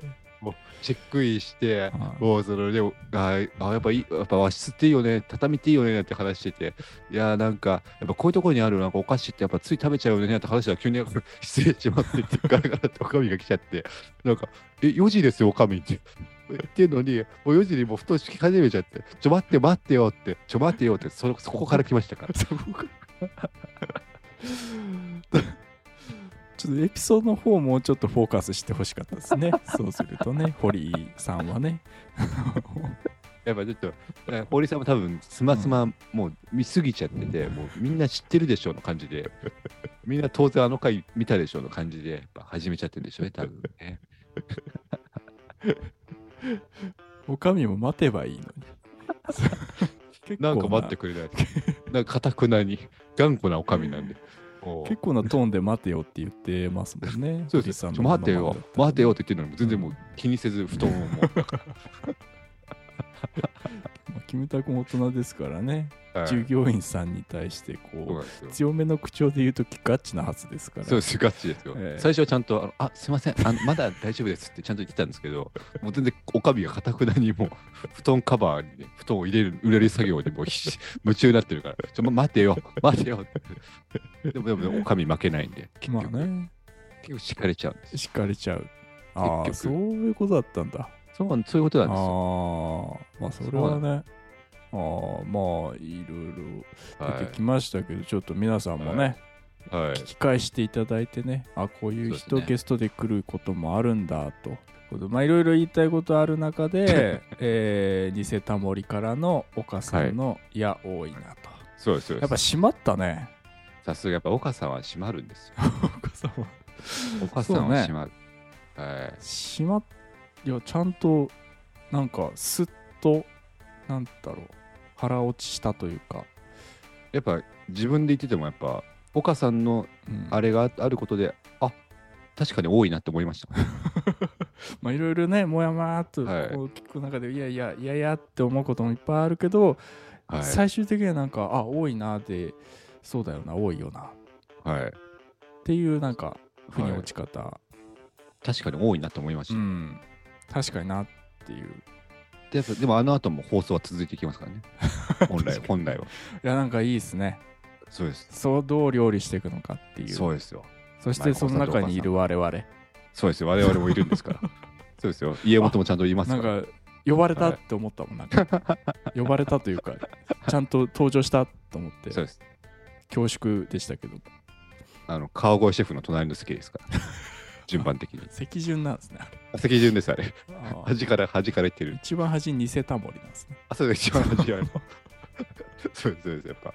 チェックインして、はい。もうそのでもああやっぱいいやっぱ和室っていいよね。畳っていいよねなんて話してていやーなんかやっぱこういうところにあるなんかお菓子ってやっぱつい食べちゃうよねなんて話したら急に失礼しますって言ってガラガラっておかみが来ちゃって。なんかえ4時ですよおかみって。言ってんのにもう4時にもう布団敷き始めちゃって。ちょ待って待ってよって。ちょ待ってよって。そそこから来ましたから。そこかちょっとエピソードの方もうちょっとフォーカスしてほしかったですね。そうするとね、堀井さんはね。やっぱちょっと、え堀さんも多分、スマスマもう見すぎちゃってて、もうみんな知ってるでしょうの感じで、みんな当然あの回見たでしょうの感じで、やっぱ始めちゃってるんでしょうね、多分ね。おかみも待てばいいのに。なんか待ってくれない。なんか、かたくなに、頑固なおかみなんで。結構なトーンで待てよって言ってますもんね。そうです待てよ。待てよって言ってるのに、全然もう気にせず、布団をもう、ま あキムタクも大人ですからね、はい従業員さんに対してこう。強めの口調で言うときガチなはずですから。そうです、ガチですよ。ええ最初はちゃんと、あのあすいませんあの、まだ大丈夫ですってちゃんと言ってたんですけど、もう全然おかみがかたくなにもう、布団カバーに、ね、布団を入れる、売れる作業にもう 夢中になってるから、ちょ、ま、待てよ、待てよって。でも、でも、でもおかみ負けないんで、結まあ局、ね、結局敷かれちゃうんです。しかれちゃう。ああ、結そう局いうことだったんだ。そうそういうことあなんですよ。あ、まあそれはね、ああ、まあいろいろ出てきましたけど、ちょっと皆さんもね、はい。はい聞き返していただいてね、あこういう人、ゲストで来ることもあるんだと。まあいろいろ言いたいことある中で、えー、偽タモリからの岡さんの、い、や多いなと。そうです、そうやっぱ。閉まったね。さすがやっぱ岡さんは閉まるんですよ。岡さんは。岡さんは閉まる。はい。閉まっいやちゃんとなんかスッとなんだろう腹落ちしたというか、やっぱ自分で言っててもやっぱ岡さんのうん。あれがあることであ確かに多いなって思いました。まあいろいろねもやもやっと聞く中で、い、やいやいやいやって思うこともいっぱいあるけど、はい。最終的にはなんかあ多いなでそうだよな多いよな。っはい、ていうなんか腑に落ち方、確かに多いなって思いました。うん確かになっていうででもあの後も放送は続いていきますからね。本来本来は。いやなんかいいですねそうです。そうどう料理していくのかっていうそうですよ。そしてその中にいる我々そうですよ。我々もいるんですから。そうですよ。家元もちゃんと言いますなんから。か呼ばれたって思ったもん、なんか呼ばれたというかちゃんと登場したと思ってそうです。恐縮でしたけどあの川越シェフの隣の席ですから。順番的に。席順なんですね席順ですあれ。あー端から端から言ってる。一番端に偽タモリなんですねあ、そうです。一番端あれ。そうです。そうです。やっぱ。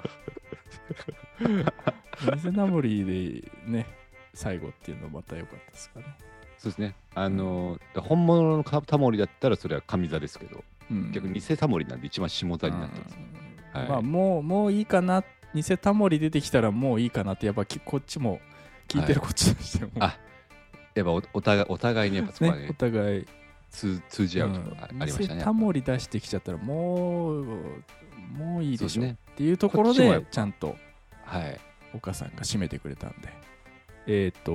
偽タモリでね最後っていうのまた良かったですかね、そうですね。あの本物のタモリだったらそれは上座ですけど、うん、逆に偽タモリなんで一番下座になってます。はいうんまあもうもういいかな偽タモリ出てきたらもういいかなってやっぱきこっちも聞いてるこっちとしても、あやっぱおお互いお互いにやっぱそこはねねお互い通通じ合うところがありましたね。偽タモリ出してきちゃったらもうもういいでしょそうですねっていうところでこっちもやっぱちゃんとはい。岡さんが締めてくれたんでえっ、と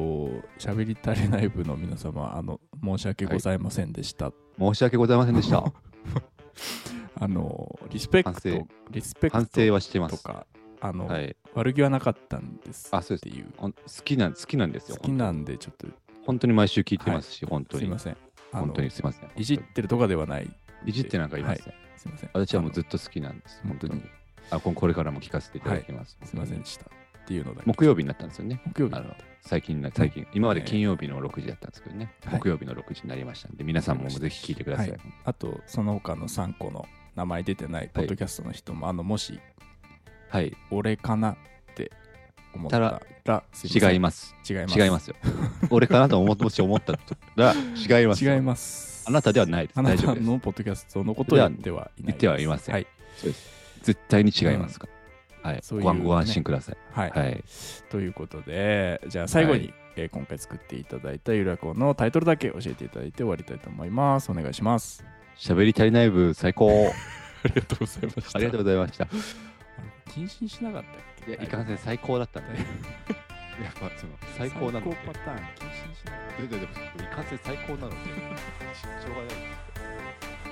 喋り足りない部の皆様あの申し訳ございませんでした、申し訳ございませんでした。あのリスペク反省トリスペク反ト省はしてます。とかあの、はい。悪気はなかったんですあそうですっていう好きなん好きなんですよ。好きなんでちょっと本当に毎週聞いてますし、本当に。すいません。本当にすいません。いじってるとかではない。いじってなんかいません。すいません。私はもうずっっと好きなんです。本当に。あここれからも聞かせていただきます。すいませんでした。っていうのだけ。木曜日になったんですよね。木曜日。あの最近な最近、今までえー金曜日の6時だったんですけどね、はい。木曜日の6時になりましたんで、皆さんもぜひ聞いてください。はい。あとその他の3個の名前出てない。ポッドキャストの人も、あのもしはい、俺かな思ったらす違います。す違います違いますよ。俺かなと思もし思ったら違いますよ。違いますあなたではないです。あなた大丈夫です。のポッドキャストのことを言ってはいない言ってはいませんはい、絶対に違いますか？ら。はい、そういうご安ご安心ください。はいはい。ということでじゃあ最後に、はいえー今回作っていただいたゆらこのタイトルだけ教えていただいて終わりたいと思いますお願いします喋り足りない部最高。ありがとうございましたありがとうございました。い謹慎しなかったっけ？や、いかんせん最高だったんで。やっぱその最高なので最高パターン謹慎しなかった。ででもいかんせん最高なのでしょうがない。です